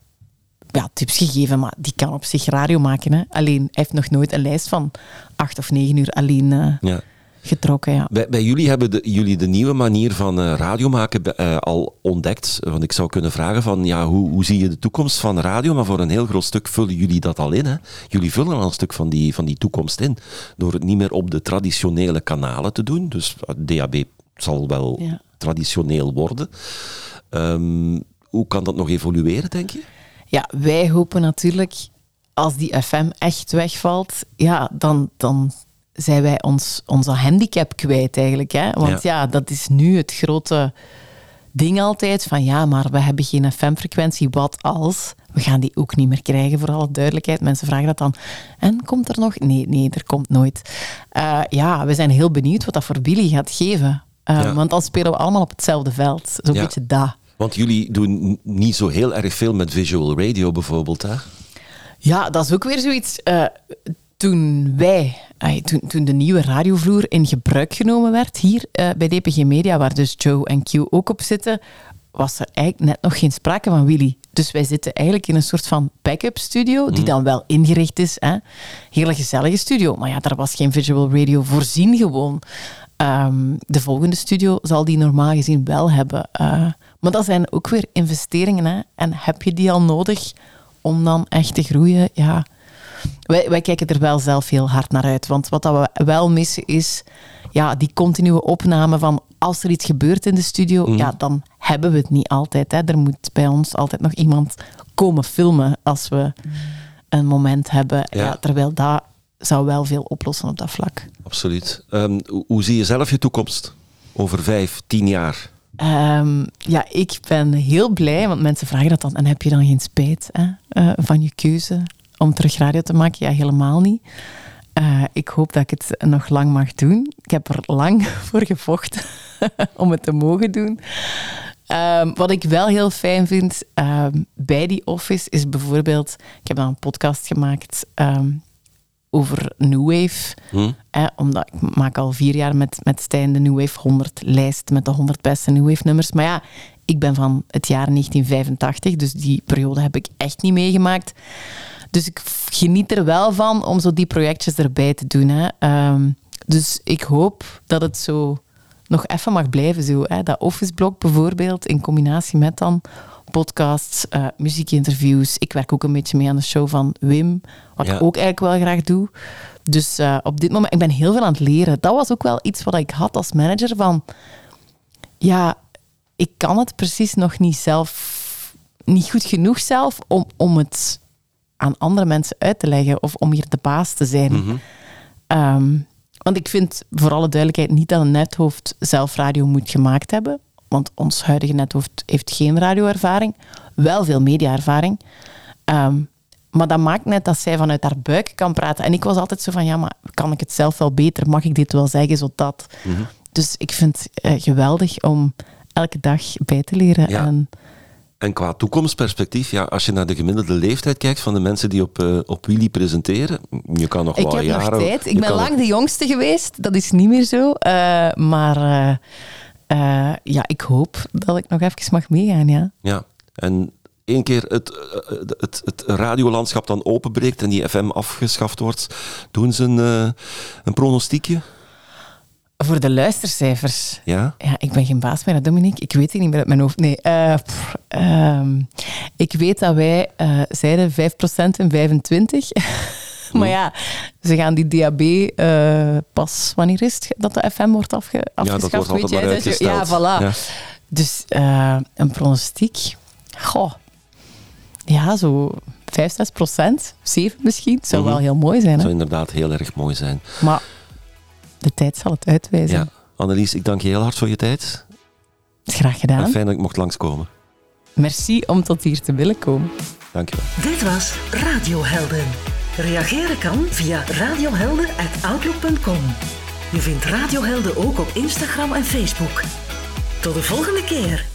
ja, tips gegeven, maar die kan op zich radio maken. Hè. Alleen, hij heeft nog nooit een lijst van acht of negen uur alleen uh, ja getrokken. Ja. Bij, bij jullie hebben de, jullie de nieuwe manier van uh, radio maken uh, al ontdekt. Want ik zou kunnen vragen van ja, hoe, hoe zie je de toekomst van radio? Maar voor een heel groot stuk vullen jullie dat al in. Hè? Jullie vullen al een stuk van die, van die toekomst in. Door het niet meer op de traditionele kanalen te doen. Dus eh, DAB zal wel traditioneel worden. Um, hoe kan dat nog evolueren, denk je? Ja, wij hopen natuurlijk als die FM echt wegvalt, ja, dan, dan zijn wij ons, onze handicap kwijt eigenlijk. Hè? Want ja. dat is nu het grote ding altijd van ja, maar we hebben geen FM-frequentie, wat als? We gaan die ook niet meer krijgen, voor alle duidelijkheid. Mensen vragen dat dan. En komt er nog? Nee, nee, er komt nooit. Uh, ja, we zijn heel benieuwd wat dat voor Billy gaat geven. Uh, Want dan spelen we allemaal op hetzelfde veld. Zo'n ja. beetje dat. Want jullie doen niet zo heel erg veel met visual radio bijvoorbeeld, hè? Ja, dat is ook weer zoiets. Uh, toen wij, toen, toen de nieuwe radiovloer in gebruik genomen werd hier uh, bij DPG Media, waar dus Joe en Q ook op zitten, was er eigenlijk net nog geen sprake van Willy. Dus wij zitten eigenlijk in een soort van backup studio, die mhm. dan wel ingericht is. Hè? Hele gezellige studio, maar ja, daar was geen visual radio voorzien gewoon. Um, de volgende studio zal die normaal gezien wel hebben. Uh, maar dat zijn ook weer investeringen. Hè? En heb je die al nodig om dan echt te groeien? Ja, wij, wij kijken er wel zelf heel hard naar uit. Want wat dat we wel missen is ja, die continue opname van als er iets gebeurt in de studio, mhm. ja, dan hebben we het niet altijd. Hè. Er moet bij ons altijd nog iemand komen filmen als we een moment hebben. Ja. Ja. terwijl dat zou wel veel oplossen op dat vlak. Absoluut. Ehm, hoe, hoe zie je zelf je toekomst over vijf, tien jaar? Ehm, ja, ik ben heel blij, want mensen vragen dat dan. En heb je dan geen spijt hè, eh, van je keuze om terug radio te maken? Ja, helemaal niet. Eh, ik hoop dat ik het nog lang mag doen. Ik heb er lang voor gevochten om het te mogen doen. Ehm, wat ik wel heel fijn vind ehm, bij die office is bijvoorbeeld... Ik heb dan een podcast gemaakt ehm, over New Wave. Hm? Hè, omdat ik maak al vier jaar met, met Stijn de New Wave 100 lijst met de 100 beste New Wave nummers. Maar ja, ik ben van het jaar 1985, dus die periode heb ik echt niet meegemaakt. Dus ik geniet er wel van om zo die projectjes erbij te doen. Hè. Ehm, dus ik hoop dat het zo nog even mag blijven. Zo, hè. Dat office blok bijvoorbeeld, in combinatie met dan podcasts, eh, muziekinterviews. Ik werk ook een beetje mee aan de show van Wim, wat Ja. ik ook eigenlijk wel graag doe. Dus eh, op dit moment, ik ben heel veel aan het leren. Dat was ook wel iets wat ik had als manager van, ja, ik kan het precies nog niet zelf, niet goed genoeg zelf om, om het aan andere mensen uit te leggen of om hier de baas te zijn. Ehm, want ik vind voor alle duidelijkheid niet dat een nethoofd zelf radio moet gemaakt hebben. Want ons huidige nethoofd heeft geen radioervaring, wel veel mediaervaring. Ehm, maar dat maakt net dat zij vanuit haar buik kan praten. En ik was altijd zo van, ja, maar kan ik het zelf wel beter? Mag ik dit wel zeggen, zo dat? Dus ik vind het eh, geweldig om elke dag bij te leren. Ja. En En qua toekomstperspectief, ja, als je naar de gemiddelde leeftijd kijkt van de mensen die op, eh, op Willy presenteren, je kan nog ik wel heb jaren... nog tijd. Ik ben lang nog- de jongste geweest. Dat is niet meer zo. Eh, maar eh, ja, ik hoop dat ik nog even mag meegaan, ja. Ja, en één keer het, het, het radiolandschap dan openbreekt en die FM afgeschaft wordt, doen ze een, een pronostiekje? Voor de luistercijfers. Ja? Ja, ik ben geen baas meer, Dominique. Ik weet het niet meer uit mijn hoofd. Nee, eh, pff, ehm, ik weet dat wij eh, zeiden 5% en 25%. maar ja, ze gaan die DAB eh, pas... Wanneer is het dat de FM wordt afge, afgeschaft? wordt altijd weet jij maar dat? uitgesteld. Ja, voilà. Ja. Dus een pronostiek... Goh. Ja, zo 5, 6 procent. 7 misschien. Zou wel heel mooi zijn. Hè? zou inderdaad heel erg mooi zijn. Maar de tijd zal het uitwijzen. Ja. Annelies, ik dank je heel hard voor je tijd. Graag gedaan. En fijn dat ik mocht langskomen. Merci om tot hier te willen komen. Dank je wel. Dit was Radiohelden. Reageren kan via radiohelden.outlook.com. Je vindt Radiohelden ook op Instagram en Facebook. Tot de volgende keer.